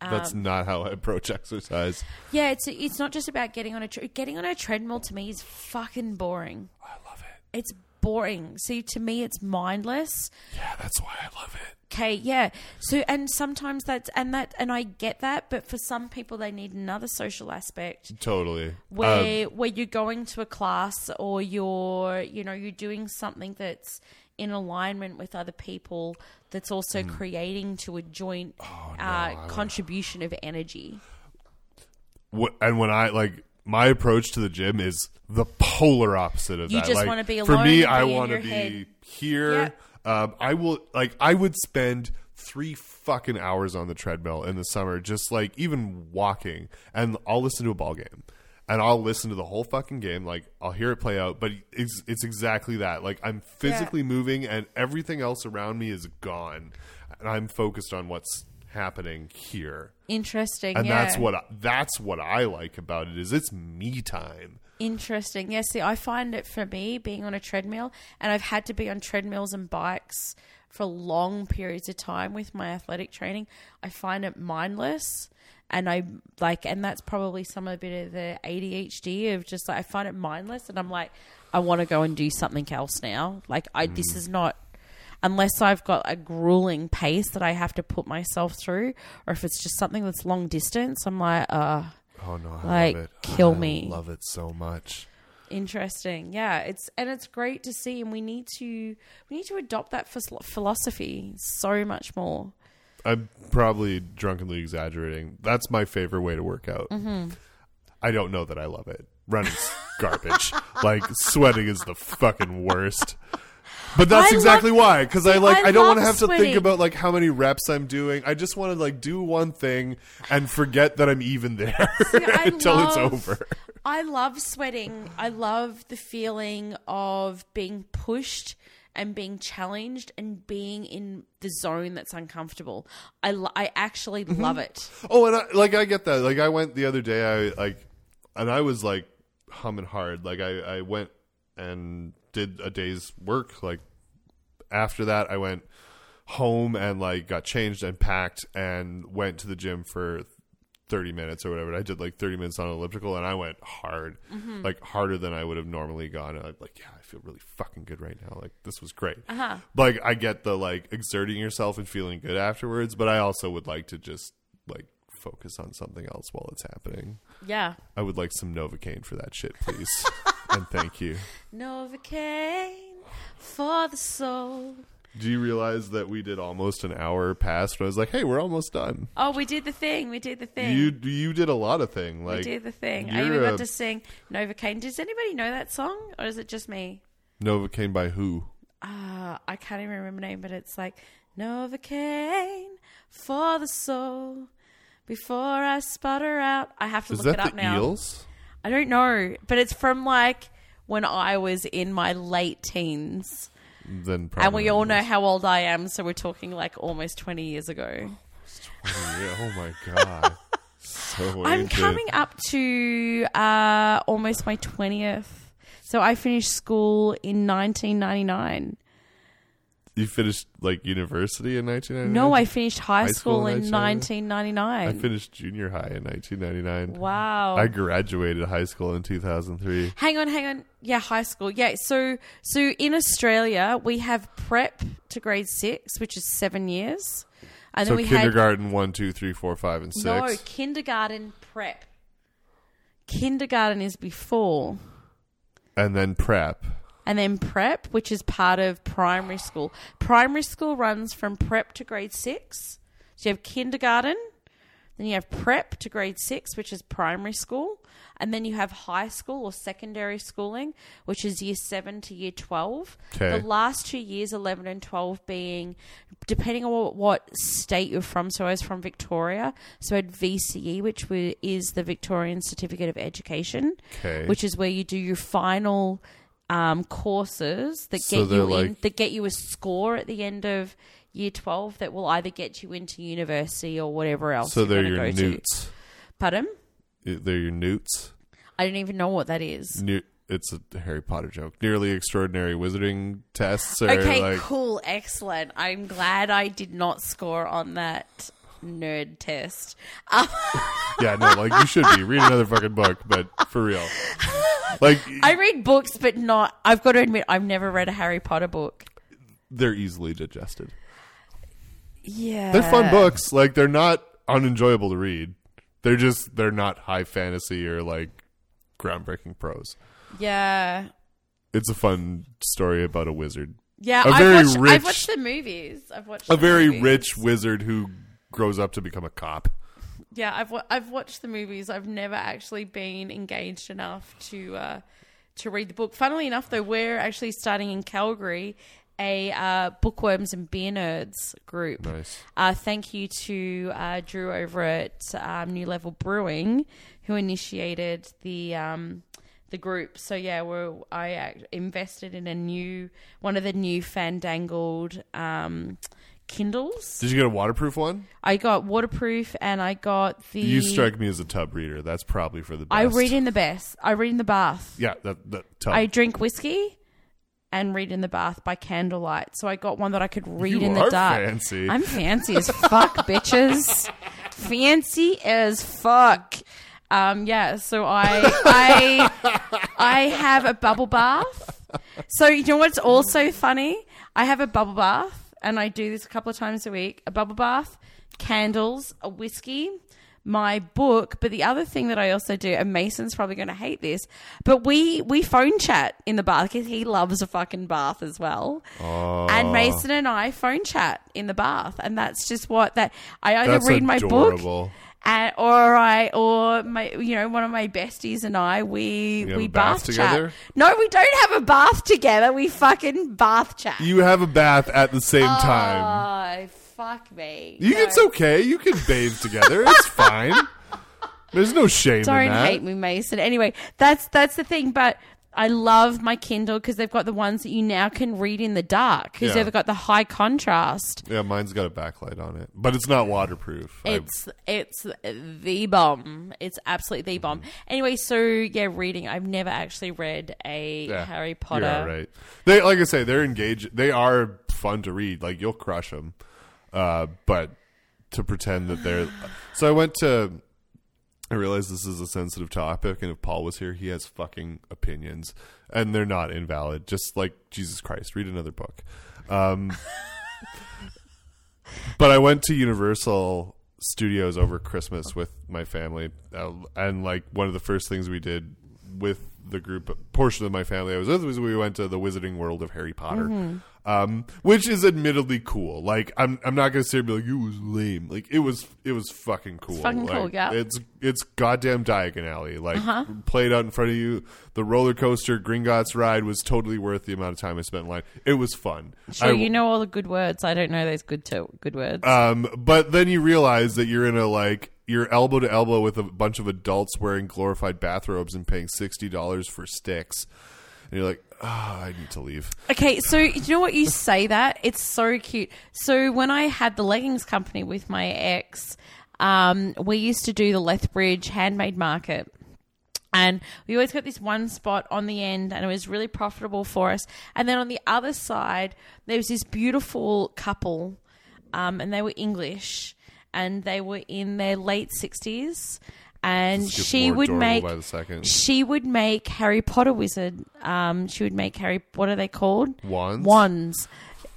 C: That's
B: Um,
C: not how I approach exercise.
B: Yeah, it's it's not just about getting on a tre- getting on a treadmill. To me, is fucking boring.
C: I love it.
B: It's boring. See, to me, it's mindless.
C: Yeah, that's why I love it.
B: Okay, yeah. So, and sometimes that's and that and I get that, but for some people, they need another social aspect
C: Totally.
B: where
C: Um,
B: where you're going to a class or you're you know you're doing something that's in alignment with other people that's also creating to a joint uh, contribution of energy.
C: and when I like my approach to the gym is the polar opposite of
B: You
C: that.
B: just
C: Like,
B: wanna be
C: For
B: alone
C: me,
B: and
C: I
B: be
C: want to be
B: head.
C: here. Um, I will like I would spend three fucking hours on the treadmill in the summer, just like even walking, and I'll listen to a ball game. And I'll listen to the whole fucking game. Like I'll hear it play out, but it's it's exactly that. Like I'm physically moving, and everything else around me is gone, and I'm focused on what's happening here
B: Interesting,
C: and
B: yeah.
C: that's what I, that's what I like about it is it's me time.
B: Interesting. Yeah, see, I find it for me being on a treadmill, and I've had to be on treadmills and bikes for long periods of time with my athletic training. I find it mindless, and I like, and that's probably some of a bit of the ADHD of just like I find it mindless, and I'm like, I want to go and do something else now. Like, I this is not. Unless I've got a grueling pace that I have to put myself through, or if it's just something that's long distance, I'm like, uh,
C: Oh no, I
B: Like,
C: love it.
B: kill
C: I
B: me.
C: Love it so much.
B: Interesting. Yeah, it's and it's great to see, and we need to we need to adopt that philosophy so much more.
C: I'm probably drunkenly exaggerating. That's my favorite way to work out.
B: Mm-hmm.
C: I don't know that I love it. Running's *laughs* garbage. like sweating is the fucking worst. But that's
B: I
C: exactly
B: love-
C: why, because I like
B: I
C: I, don't want to
B: love
C: have to think about like how many reps I'm doing. I just want to like do one thing and forget that I'm even there *laughs*
B: I
C: until it's over.
B: I love sweating. I love the feeling of being pushed and being challenged and being in the zone that's uncomfortable. I lo- I actually
C: Mm-hmm.
B: love it.
C: Oh, and I, like I get that. Like I went the other day. I like, and I was like humming hard. Like I, I went and did a day's work. Like after that, I went home and like got changed and packed and went to the gym for 30 minutes or whatever. I did like 30 minutes on elliptical and I went hard, like harder than I would have normally gone. And I'm like, yeah, feel really fucking good right now. Like this was great.
B: Uh-huh.
C: Like I get the like exerting yourself and feeling good afterwards, but I also would like to just like focus on something else while it's happening.
B: Yeah.
C: I would like some Novocaine for that shit, please. *laughs* and thank you.
B: Novocaine for the soul.
C: Do you realize that we did almost an hour past? When I was like, "Hey, we're almost done."
B: Oh, we did the thing. We did the thing.
C: You you did a lot of thing.
B: we
C: Like
B: did the thing. I even
C: a-
B: got to sing Novocaine. Does anybody know that song, or is it just me?
C: Novocaine by who?
B: Uh, I can't even remember the name, but it's like Novocaine for the soul. Before I sputter out, I have to
C: Is
B: look
C: that
B: it up
C: the
B: now.
C: Eels?
B: I don't know, but it's from like when I was in my late teens,
C: Then
B: and we all know how old I am, so we're talking like almost twenty years ago.
C: Oh my god. So *laughs*
B: I'm coming up to uh, almost my twentieth. So I finished school in 1999.
C: You finished like university in 1999?
B: No, I finished high,
C: High
B: school,
C: school in
B: in
C: 1999?
B: 1999.
C: I finished junior high in 1999.
B: wow.
C: I graduated high school in 2003.
B: hang on, hang on. Yeah, high school. Yeah, so so in Australia we have prep to grade six, which is seven years, and
C: So
B: then we
C: kindergarten one, two, three, four, five, and six.
B: no kindergarten prep. Kindergarten is before.
C: and then prep.
B: And then prep, which is part of primary school. Primary school runs from prep to grade six. So you have kindergarten, then you have prep to grade six, which is primary school, and then you have high school or secondary schooling, which is year seven to year 12.
C: Okay.
B: The last two years, 11 and 12, being depending on what, what state you're from. So I was from Victoria, so I had VCE, which is the Victorian Certificate of Education
C: Okay.
B: which is where you do your final um, courses that
C: So
B: get you in that get you a score at the end of year 12 that will either get you into university or whatever else
C: So they're your
B: go to.
C: newts.
B: Pardon?
C: They're your newts.
B: I don't even know what that is.
C: New, it's a Harry Potter joke. Nearly extraordinary wizarding tests
B: Okay,
C: like
B: cool, excellent. I'm glad I did not score on that nerd test. Um, *laughs*
C: yeah, no, like you should be read another fucking book, but for real, like
B: I read books, but not. I've got to admit, I've never read a Harry Potter book.
C: they're easily digested.
B: Yeah,
C: They're fun books. Like they're not unenjoyable to read. They're just they're not high fantasy or like groundbreaking prose.
B: Yeah,
C: It's a fun story about a wizard,
B: yeah.
C: A
B: I've
C: very
B: watched,
C: rich-
B: I've watched the movies. I've watched
C: a very
B: movies.
C: rich wizard who grows up to become a cop.
B: Yeah, I've wa- I've watched the movies. I've never actually been engaged enough to uh, to read the book. Funnily enough, though, we're actually starting in Calgary a uh, bookworms and beer nerds group.
C: Nice.
B: Uh, thank you to uh, Drew over at um, New Level Brewing, who initiated the um, the group. So yeah, we're I invested in a new one of the new fandangled um, Kindles.
C: Did you get a waterproof one?
B: I got waterproof, and I got the.
C: You strike me as a tub reader. That's probably for the best.
B: I read in the best. I read in the bath.
C: Yeah, that that tub.
B: I drink whiskey and read in the bath by candlelight. So I got one that I could read
C: You
B: in
C: are
B: the dark.
C: fancy.
B: I'm fancy as fuck, *laughs* bitches. Fancy as fuck. Um, yeah, so I I I have a bubble bath. So you know what's also funny? I have a bubble bath, and I do this a couple of times a week. A bubble bath, candles, a whiskey, my book. But the other thing that I also do, and Mason's probably going to hate this, but we we phone chat in the bath because he loves a fucking bath as well.
C: Oh.
B: And Mason and I phone chat in the bath, and that's just what that I either
C: That's
B: read my book. And, or I, or my, you know, one of my besties and I, we
C: have
B: we
C: a bath
B: bath,
C: together?
B: chat. No, we don't have a bath together. We fucking bath chat.
C: You have a bath at the same oh, time.
B: Oh, fuck me.
C: You,
B: No.
C: it's okay. You can bathe together. It's *laughs* fine. There's no shame in
B: Don't
C: that.
B: hate me, Mason. Anyway, that's that's the thing. But I love my Kindle because they've got the ones that you now can read in the dark because
C: Yeah.
B: they've got the high contrast.
C: Yeah, mine's got a backlight on it, but it's not waterproof. I-
B: It's it's the bomb. It's absolutely the bomb. Anyway, so yeah, reading. I've never actually read a
C: yeah,
B: Harry Potter.
C: You're all right. They like I say, they're engaged. They are fun to read. Like you'll crush them. Uh, but to pretend that they're so I went to. I realize this is a sensitive topic, and if Paul was here, he has fucking opinions, and they're not invalid. Just like Jesus Christ, read another book. Um, *laughs* but I went to Universal Studios over Christmas with my family, uh, and like one of the first things we did with the group portion of my family I was with was we went to the Wizarding World of Harry Potter,
B: Mm-hmm.
C: Um, which is admittedly cool. Like I'm I'm not gonna say here and be like it was lame. Like it was it was fucking cool.
B: fucking cool,
C: Like,
B: yeah. Uh-huh.
C: It's it's goddamn Diagon Alley. Like played out in front of you. The roller coaster Gringotts ride was totally worth the amount of time I spent in line. It was fun.
B: Sure,
C: I-
B: you know all the good words. I don't know those good to- good words.
C: um, but then you realize that you're in a like you're elbow to elbow with a bunch of adults wearing glorified bathrobes and paying sixty dollars for sticks, and you're like, oh, I need to leave.
B: Okay, so you know what you say that it's so cute. So when I had the leggings company with my ex, um, we used to do the Lethbridge handmade market. And we always got this one spot on the end, and it was really profitable for us. And then on the other side, there was this beautiful couple, um, and they were English, and they were in their late sixties. And she would make
C: by the second.
B: she would make Harry Potter wizard. Um, she would make Harry. What are they called?
C: Wands?
B: Wands. *laughs*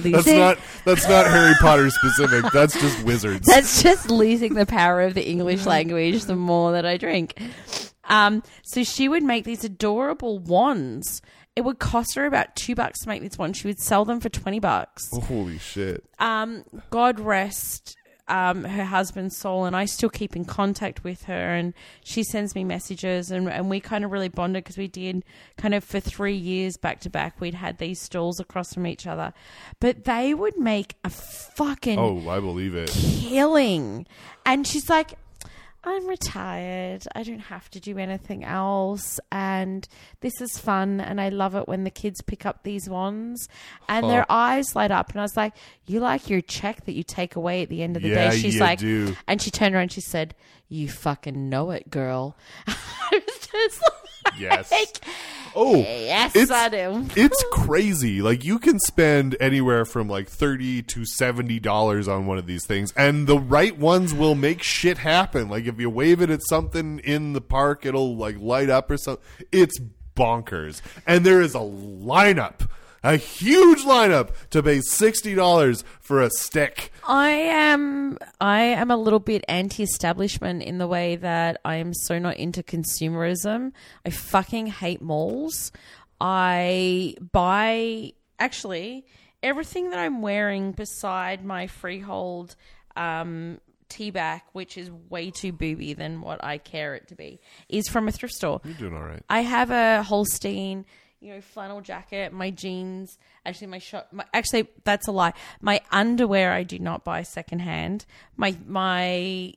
C: That's not that's not Harry Potter specific. That's just wizards.
B: That's just losing the power of the English language the more that I drink. Um, so she would make these adorable wands. It would cost her about two bucks to make these wands. She would sell them for twenty bucks.
C: Holy shit!
B: um, God rest um, her husband's soul, and I still keep in contact with her, and she sends me messages, and, and we kind of really bonded because we did kind of for three years back to back. We'd had these stalls across from each other, but they would make a fucking
C: Oh, I believe it.
B: killing. And she's like, I'm retired. I don't have to do anything else. And this is fun. And I love it when the kids pick up these wands and their eyes light up. And I was like, You like your check that you take away at the end of the
C: Yeah,
B: day? She's like,
C: do.
B: And she turned around and she said, You fucking know it, girl. *laughs* I was just
C: Yes. Oh,
B: Yes,
C: it's,
B: I do.
C: it's crazy. Like you can spend anywhere from like thirty to seventy dollars on one of these things, and the right ones will make shit happen. Like if you wave it at something in the park, it'll like light up or something. It's bonkers, and there is a lineup, a huge lineup to pay sixty dollars for a stick.
B: I am I am a little bit anti-establishment in the way that I am so not into consumerism. I fucking hate malls. I buy actually everything that I'm wearing beside my freehold um tea bag, which is way too booby than what I care it to be, is from a thrift store.
C: You're doing all right.
B: I have a Holstein, you know, flannel jacket, my jeans. Actually, my shot. My, actually, that's a lie. My underwear I do not buy secondhand. My my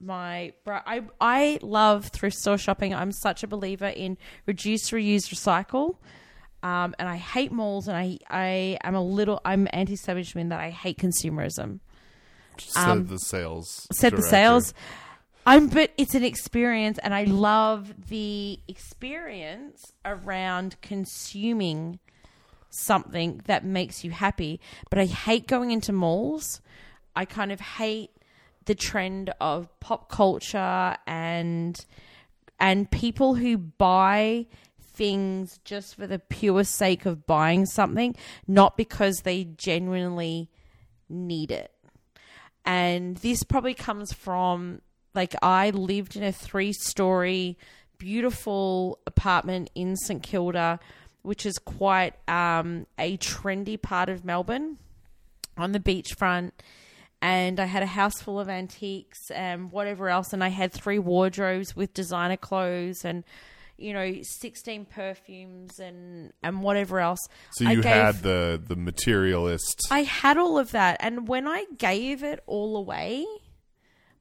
B: my. bra- I I love thrift store shopping. I'm such a believer in reduce, reuse, recycle. Um, and I hate malls, and I I am a little I'm anti-establishment that I hate consumerism
C: Said the sales.
B: Um, said the sales. I'm, but it's an experience, and I love the experience around consuming something that makes you happy. But I hate going into malls. I kind of hate the trend of pop culture and and people who buy things just for the pure sake of buying something, not because they genuinely need it and this probably comes from like I lived in a three story beautiful apartment in St Kilda, which is quite um, a trendy part of Melbourne on the beachfront. And I had a house full of antiques and whatever else. And I had three wardrobes with designer clothes and, you know, 16 perfumes and, and whatever else.
C: So you
B: gave-
C: had the the materialist.
B: I had all of that. And when I gave it all away,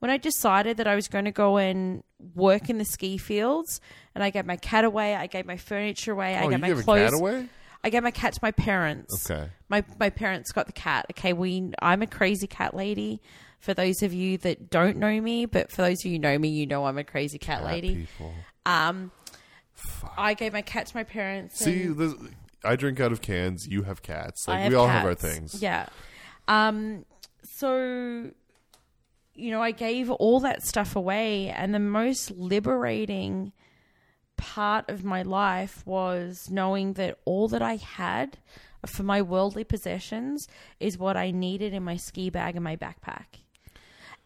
B: when I decided that I was going to go and work in the ski fields, and I gave my cat away, I gave my furniture away, I
C: oh,
B: gave
C: you
B: my
C: gave a
B: clothes
C: cat away?
B: I gave my cat to my parents.
C: Okay.
B: My my parents got the cat. Okay, we I'm a crazy cat lady. For those of you that don't know me, but for those of you who know me, you know I'm a crazy cat,
C: Cat
B: lady.
C: people.
B: Um, I gave my cat to my parents.
C: See, this, I drink out of cans. You have cats. Like
B: I
C: we all have our things.
B: Yeah. Um. So, you know, I gave all that stuff away, and the most liberating part of my life was knowing that all that I had for my worldly possessions is what I needed in my ski bag and my backpack.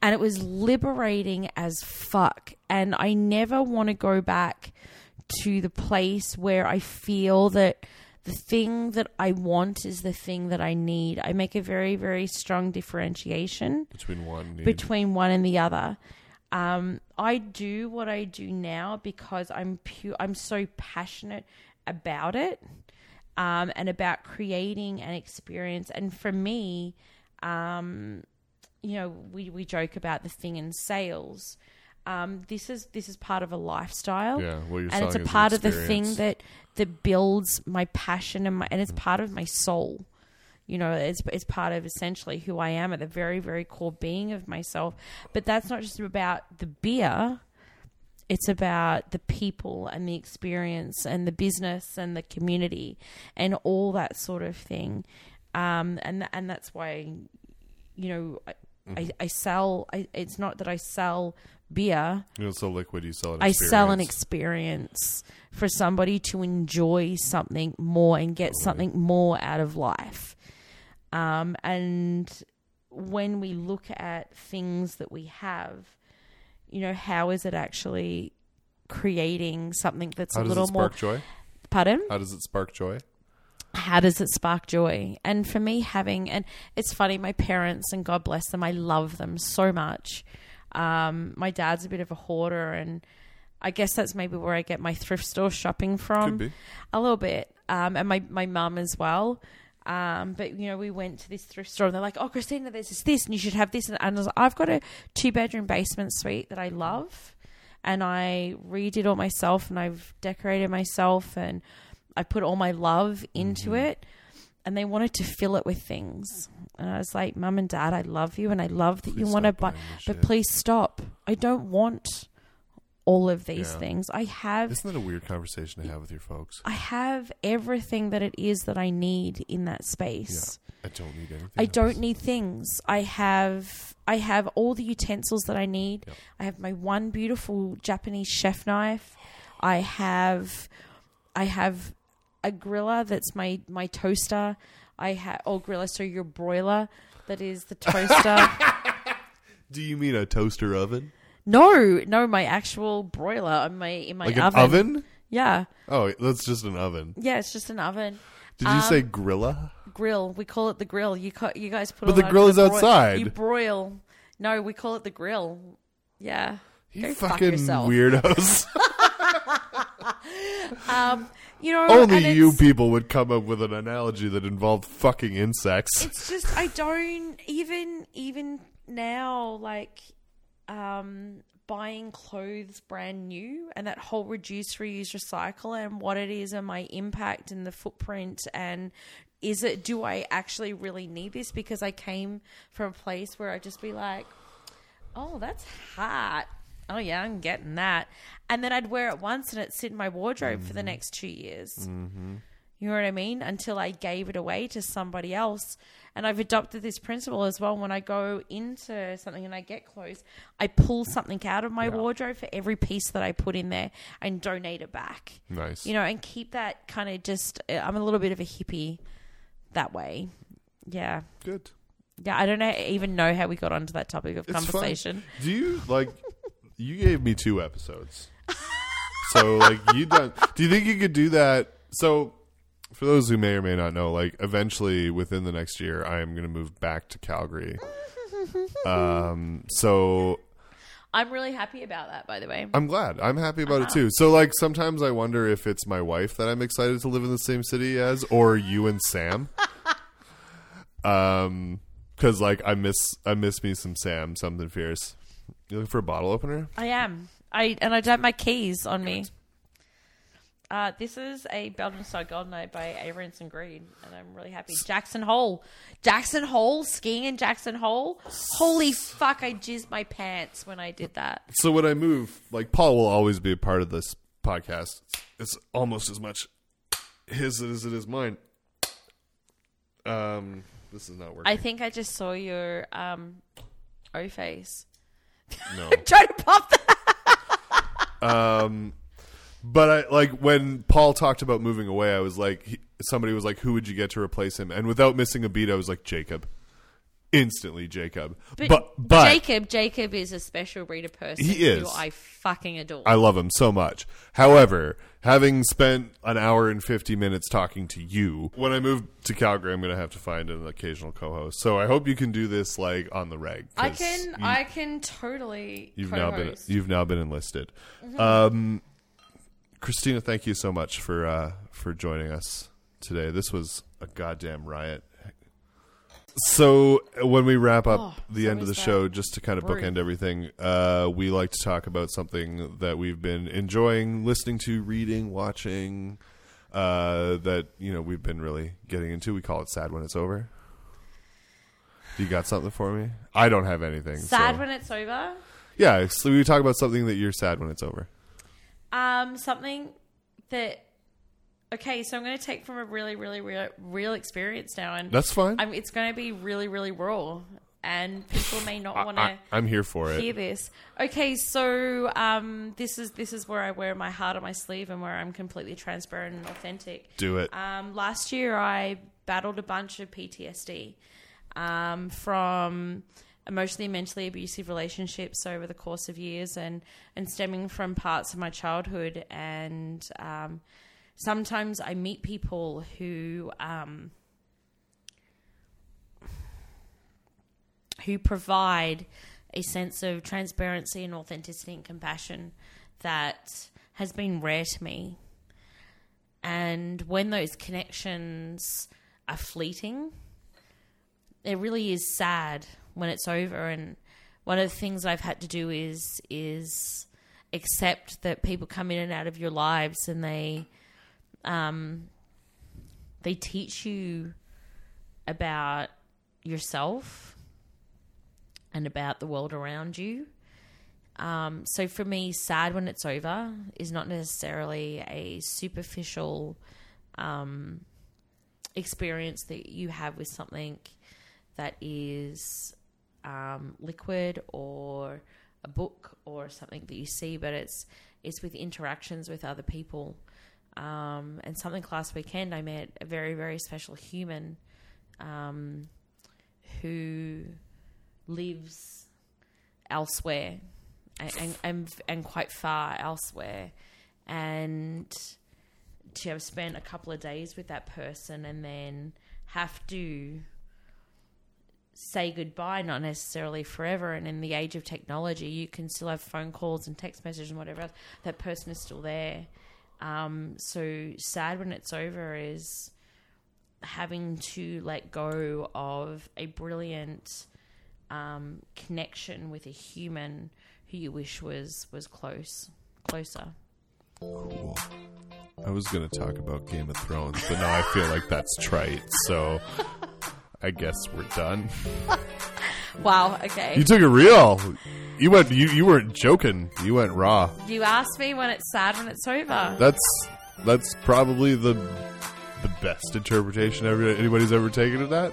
B: And it was liberating as fuck. And I never want to go back to the place where I feel that the thing that I want is the thing that I need. I make a very, very strong differentiation
C: Between one.
B: Between one and the other. Um, I do what I do now because I'm pure. I'm so passionate about it, um, and about creating an experience. And for me, um, you know, we, we joke about the thing in sales. Um, this is this is part of a lifestyle.
C: Yeah, what you're
B: and it's a
C: selling is an
B: part of the thing that that builds my passion and my and it's
C: Mm.
B: part of my soul. You know it's it's part of essentially who I am at the very very core being of myself. But that's not just about the beer. It's about the people and the experience and the business and the community and all that sort of thing. Um and and that's why you know I,
C: Mm-hmm.
B: I, I sell I, it's not that I sell beer
C: You know, so liquid. You sell an
B: I sell an
C: experience.
B: experience for somebody to enjoy something more and get something more out of life. Um, and when we look at things that we have, you know, how is it actually creating something that's
C: How
B: a
C: does
B: little
C: it
B: more
C: spark joy?
B: pardon?
C: How does it spark joy?
B: how does it spark joy? And for me, having and it's funny, my parents and God bless them, I love them so much. Um, my dad's a bit of a hoarder, and I guess that's maybe where I get my thrift store shopping from
C: Could be.
B: a little bit. Um, and my my mum as well. Um, but you know, we went to this thrift store and they're like, "Oh, Christina, there's this, this, and you should have this." And I was like, I've got a two bedroom basement suite that I love, and I redid all myself, and I've decorated myself, and I put all my love into
C: Mm-hmm.
B: it. And they wanted to fill it with things, and I was like, "Mum and Dad, I love you, and I love that you want to buy, but please stop. I don't want all of these
C: Yeah.
B: things. I have
C: Isn't that a weird conversation to have with your folks?
B: I have everything that it is that I need in that
C: Yeah,
B: space.
C: I don't need anything.
B: I don't need things. I have I have all the utensils that I need.
C: Yep.
B: I have my one beautiful Japanese chef knife. I have I have a griller that's my my toaster. I have or griller so your broiler that is the toaster. *laughs*
C: Do you mean a toaster oven?
B: no, no, my actual broiler in my in my
C: Like
B: oven.
C: an oven?
B: Yeah.
C: Oh, that's just an oven.
B: Yeah, it's just an oven.
C: Did you
B: Um,
C: say grilla?
B: grill. We call it the grill. You ca- you guys put.
C: But the grill is
B: broil-
C: outside.
B: You broil. No, we call it the grill. Yeah.
C: You
B: Go fuck
C: fucking
B: yourself.
C: weirdos. *laughs* *laughs*
B: Um, you know,
C: Only you people would come up with an analogy that involved fucking insects.
B: It's just I don't even even now like um buying clothes brand new and that whole reduce reuse recycle and what it is and my impact and the footprint and is it do I actually really need this because I came from a place where I'd just be like oh that's hot oh yeah I'm getting that and then I'd wear it once and it'd sit in my wardrobe for the next two years you know what I mean? Until I gave it away to somebody else. And I've adopted this principle as well. When I go into something and I get clothes, I pull something out of my wardrobe for every piece that I put in there and donate it back.
C: nice.
B: You know, and keep that kind of just. uh, I'm a little bit of a hippie that way. Yeah.
C: Good.
B: Yeah. I don't know, even know how we got onto that topic of
C: It's fun.
B: conversation.
C: Do you like? You gave me two episodes, so like you done. Do you think you could do that? So, for those who may or may not know, like eventually within the next year, I am going to move back to Calgary. Um. So
B: I'm really happy about that, by the way.
C: I'm glad. I'm happy about
B: Uh-huh.
C: it too. So like sometimes I wonder if it's my wife that I'm excited to live in the same city as, or you and Sam. *laughs* um, because like I miss I miss me some Sam, something fierce. You looking for a bottle opener?
B: I am. I and I don't have my keys on me. Uh, this is a Belgian Side Goldeneye by Averance and Green, and I'm really happy. Jackson Hole, Jackson Hole, skiing in Jackson Hole. Holy fuck! I jizzed my pants when I did that.
C: So when I move, like Paul will always be a part of this podcast. It's almost as much his as it is mine. Um, this is not working.
B: I think I just saw your um, O face.
C: No. *laughs*
B: Try to pop that. *laughs*
C: Um, but I like when Paul talked about moving away. I was like, he, somebody was like, "Who would you get to replace him?" And without missing a beat, I was like, "Jacob." Instantly, Jacob.
B: But,
C: But but,
B: Jacob, Jacob is a special breed of person.
C: He is.
B: Who I fucking adore.
C: I love him so much. However, having spent an hour and 50 minutes talking to you, when I move to Calgary, I'm going to have to find an occasional co-host. So I hope you can do this like on the reg.
B: I can,
C: you-
B: I can totally.
C: You've now been you've now been enlisted.
B: Mm-hmm.
C: Um, Christina, thank you so much for uh, for joining us today. This was a goddamn riot. So when we wrap up
B: Oh,
C: the end of the show, just to kind of
B: brew.
C: bookend everything, uh, we like to talk about something that we've been enjoying, listening to, reading, watching. Uh, that you know we've been really getting into. We call it sad when it's over. Do you got something for me? I don't have anything.
B: Sad
C: so-
B: when it's over.
C: yeah, so we talk about something that you're sad when it's over.
B: Um, something that. Okay, so I'm going to take from a really, really real, real experience now, and
C: That's fine.
B: I'm, it's going to be really, really raw, and people may not want to.
C: I'm here for
B: hear
C: it.
B: this. Okay, so um, this is this is where I wear my heart on my sleeve, and where I'm completely transparent and authentic.
C: Do it.
B: Um, last year, I battled a bunch of PTSD um, from emotionally and mentally abusive relationships over the course of years, and and stemming from parts of my childhood. And um, sometimes I meet people who um, who provide a sense of transparency and authenticity and compassion that has been rare to me. And when those connections are fleeting. It really is sad when it's over, and one of the things I've had to do is is accept that people come in and out of your lives, and they um, they teach you about yourself and about the world around you. Um, so for me, sad when it's over is not necessarily a superficial um, experience that you have with something that is um, liquid or a book or something that you see, but it's it's with interactions with other people. Um, and something last weekend, I met a very very special human um, who lives elsewhere and, and and quite far elsewhere, and to have spent a couple of days with that person and then have to say goodbye, not necessarily forever. And in the age of technology, you can still have phone calls and text messages and whatever. That person is still there. Um, so sad when it's over is having to let go of a brilliant um, connection with a human who you wish was was close, closer.
C: Cool. I was going to talk about Game of Thrones, but now I feel like that's trite. So I guess we're done. *laughs*
B: Wow. Okay.
C: You took it real. You went. You you weren't joking. You went raw.
B: You asked me when it's sad when it's over.
C: That's that's probably the the best interpretation ever anybody's ever taken of that.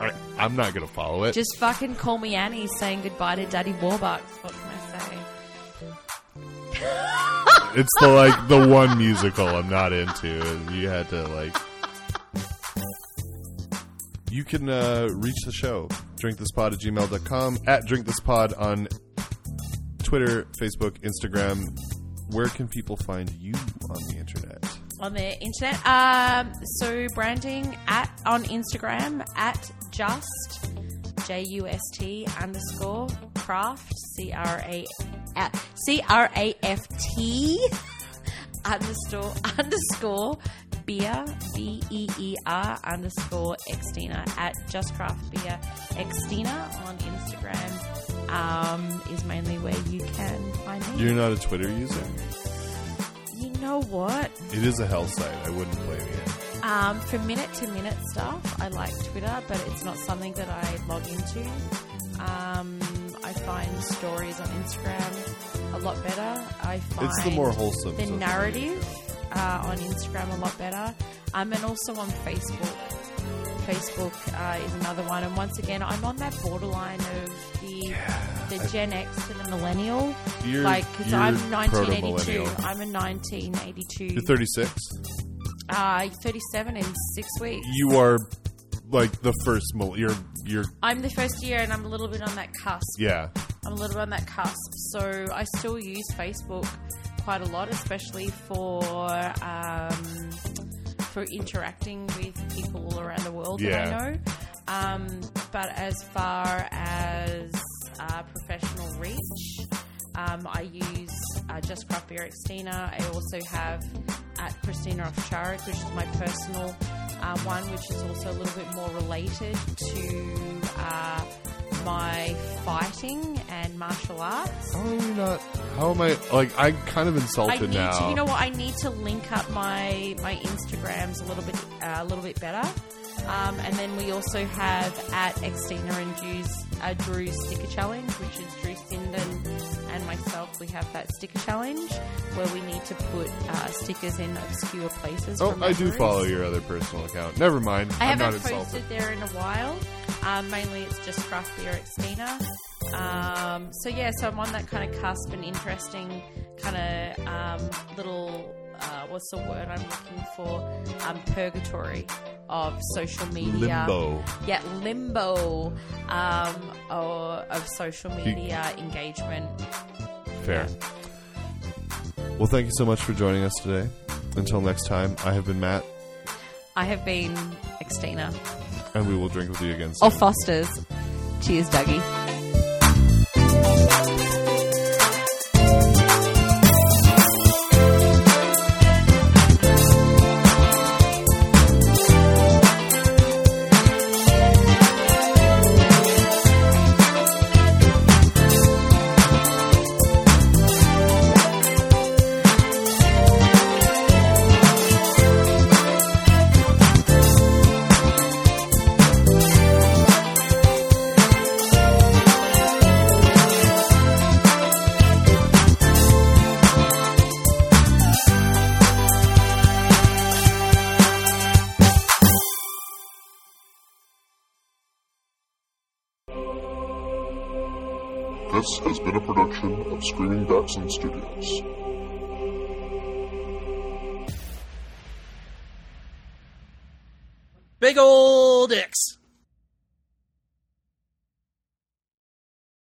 C: I, I'm not going to follow it.
B: Just fucking call me Annie saying goodbye to Daddy Warbucks. What can I say? *laughs*
C: it's the like the one musical I'm not into, and you had to like. You can uh, reach the show, drinkthispod at gmail.com, at drinkthispod on Twitter, Facebook, Instagram. Where can people find you on the internet?
B: on the internet. Um, so branding at on Instagram at just J U S T underscore craft C R A C R A F T underscore *laughs* underscore beer B E E R underscore Xtina at just craft beer Xtina on Instagram um, is mainly where you can find me.
C: You're not a Twitter user?
B: you know what?
C: It is a hell site. I wouldn't blame you.
B: Um, for minute to minute stuff, I like Twitter, but it's not something that I log into. Um, I find stories on Instagram a lot better. I find
C: It's the more wholesome
B: the narrative uh, on Instagram a lot better, um, and also on Facebook. Facebook uh, is another one, and once again, I'm on that borderline of the the Gen X to the millennial.
C: You're,
B: like, because I'm 1982. I'm a 1982.
C: You're 36.
B: Uh, 37 in six weeks.
C: You are like the first. mil- You're you're
B: I'm the first year, and I'm a little bit on that cusp.
C: yeah.
B: I'm a little bit on that cusp, so I still use Facebook quite a lot, especially for um, for interacting with people all around the world
C: Yeah.
B: that I know. Um, but as far as uh, professional reach, um, I use uh, Just Craft Beer Xtina. I also have at Christina of Charik, which is my personal uh, one, which is also a little bit more related to uh, my fighting and martial arts.
C: How are we not? How am I? Like I'm kind of
B: I
C: insulted
B: need
C: now.
B: to, you know what? I need to link up my my Instagrams a little bit uh, a little bit better. Um, and then we also have at Xtina and Drew's, uh, Drew's sticker challenge, which is Drew Sinden and myself. We have that sticker challenge where we need to put uh, stickers in obscure places.
C: oh, I do follow your other personal account. Never mind.
B: I
C: I'm not
B: haven't posted
C: insulted.
B: there in a while. Um, mainly, it's just craft beer at Xtina. Um, so yeah, so I'm on that kind of cusp and interesting kind of um, little. Uh, what's the word I'm looking for? Um, purgatory of social media.
C: Limbo.
B: Yeah, limbo um, or, of social media engagement.
C: Fair. Well, thank you so much for joining us today. Until next time, I have been Matt,
B: I have been Xtina.
C: and we will drink with you again soon.
B: Or Foster's. Cheers, Dougie.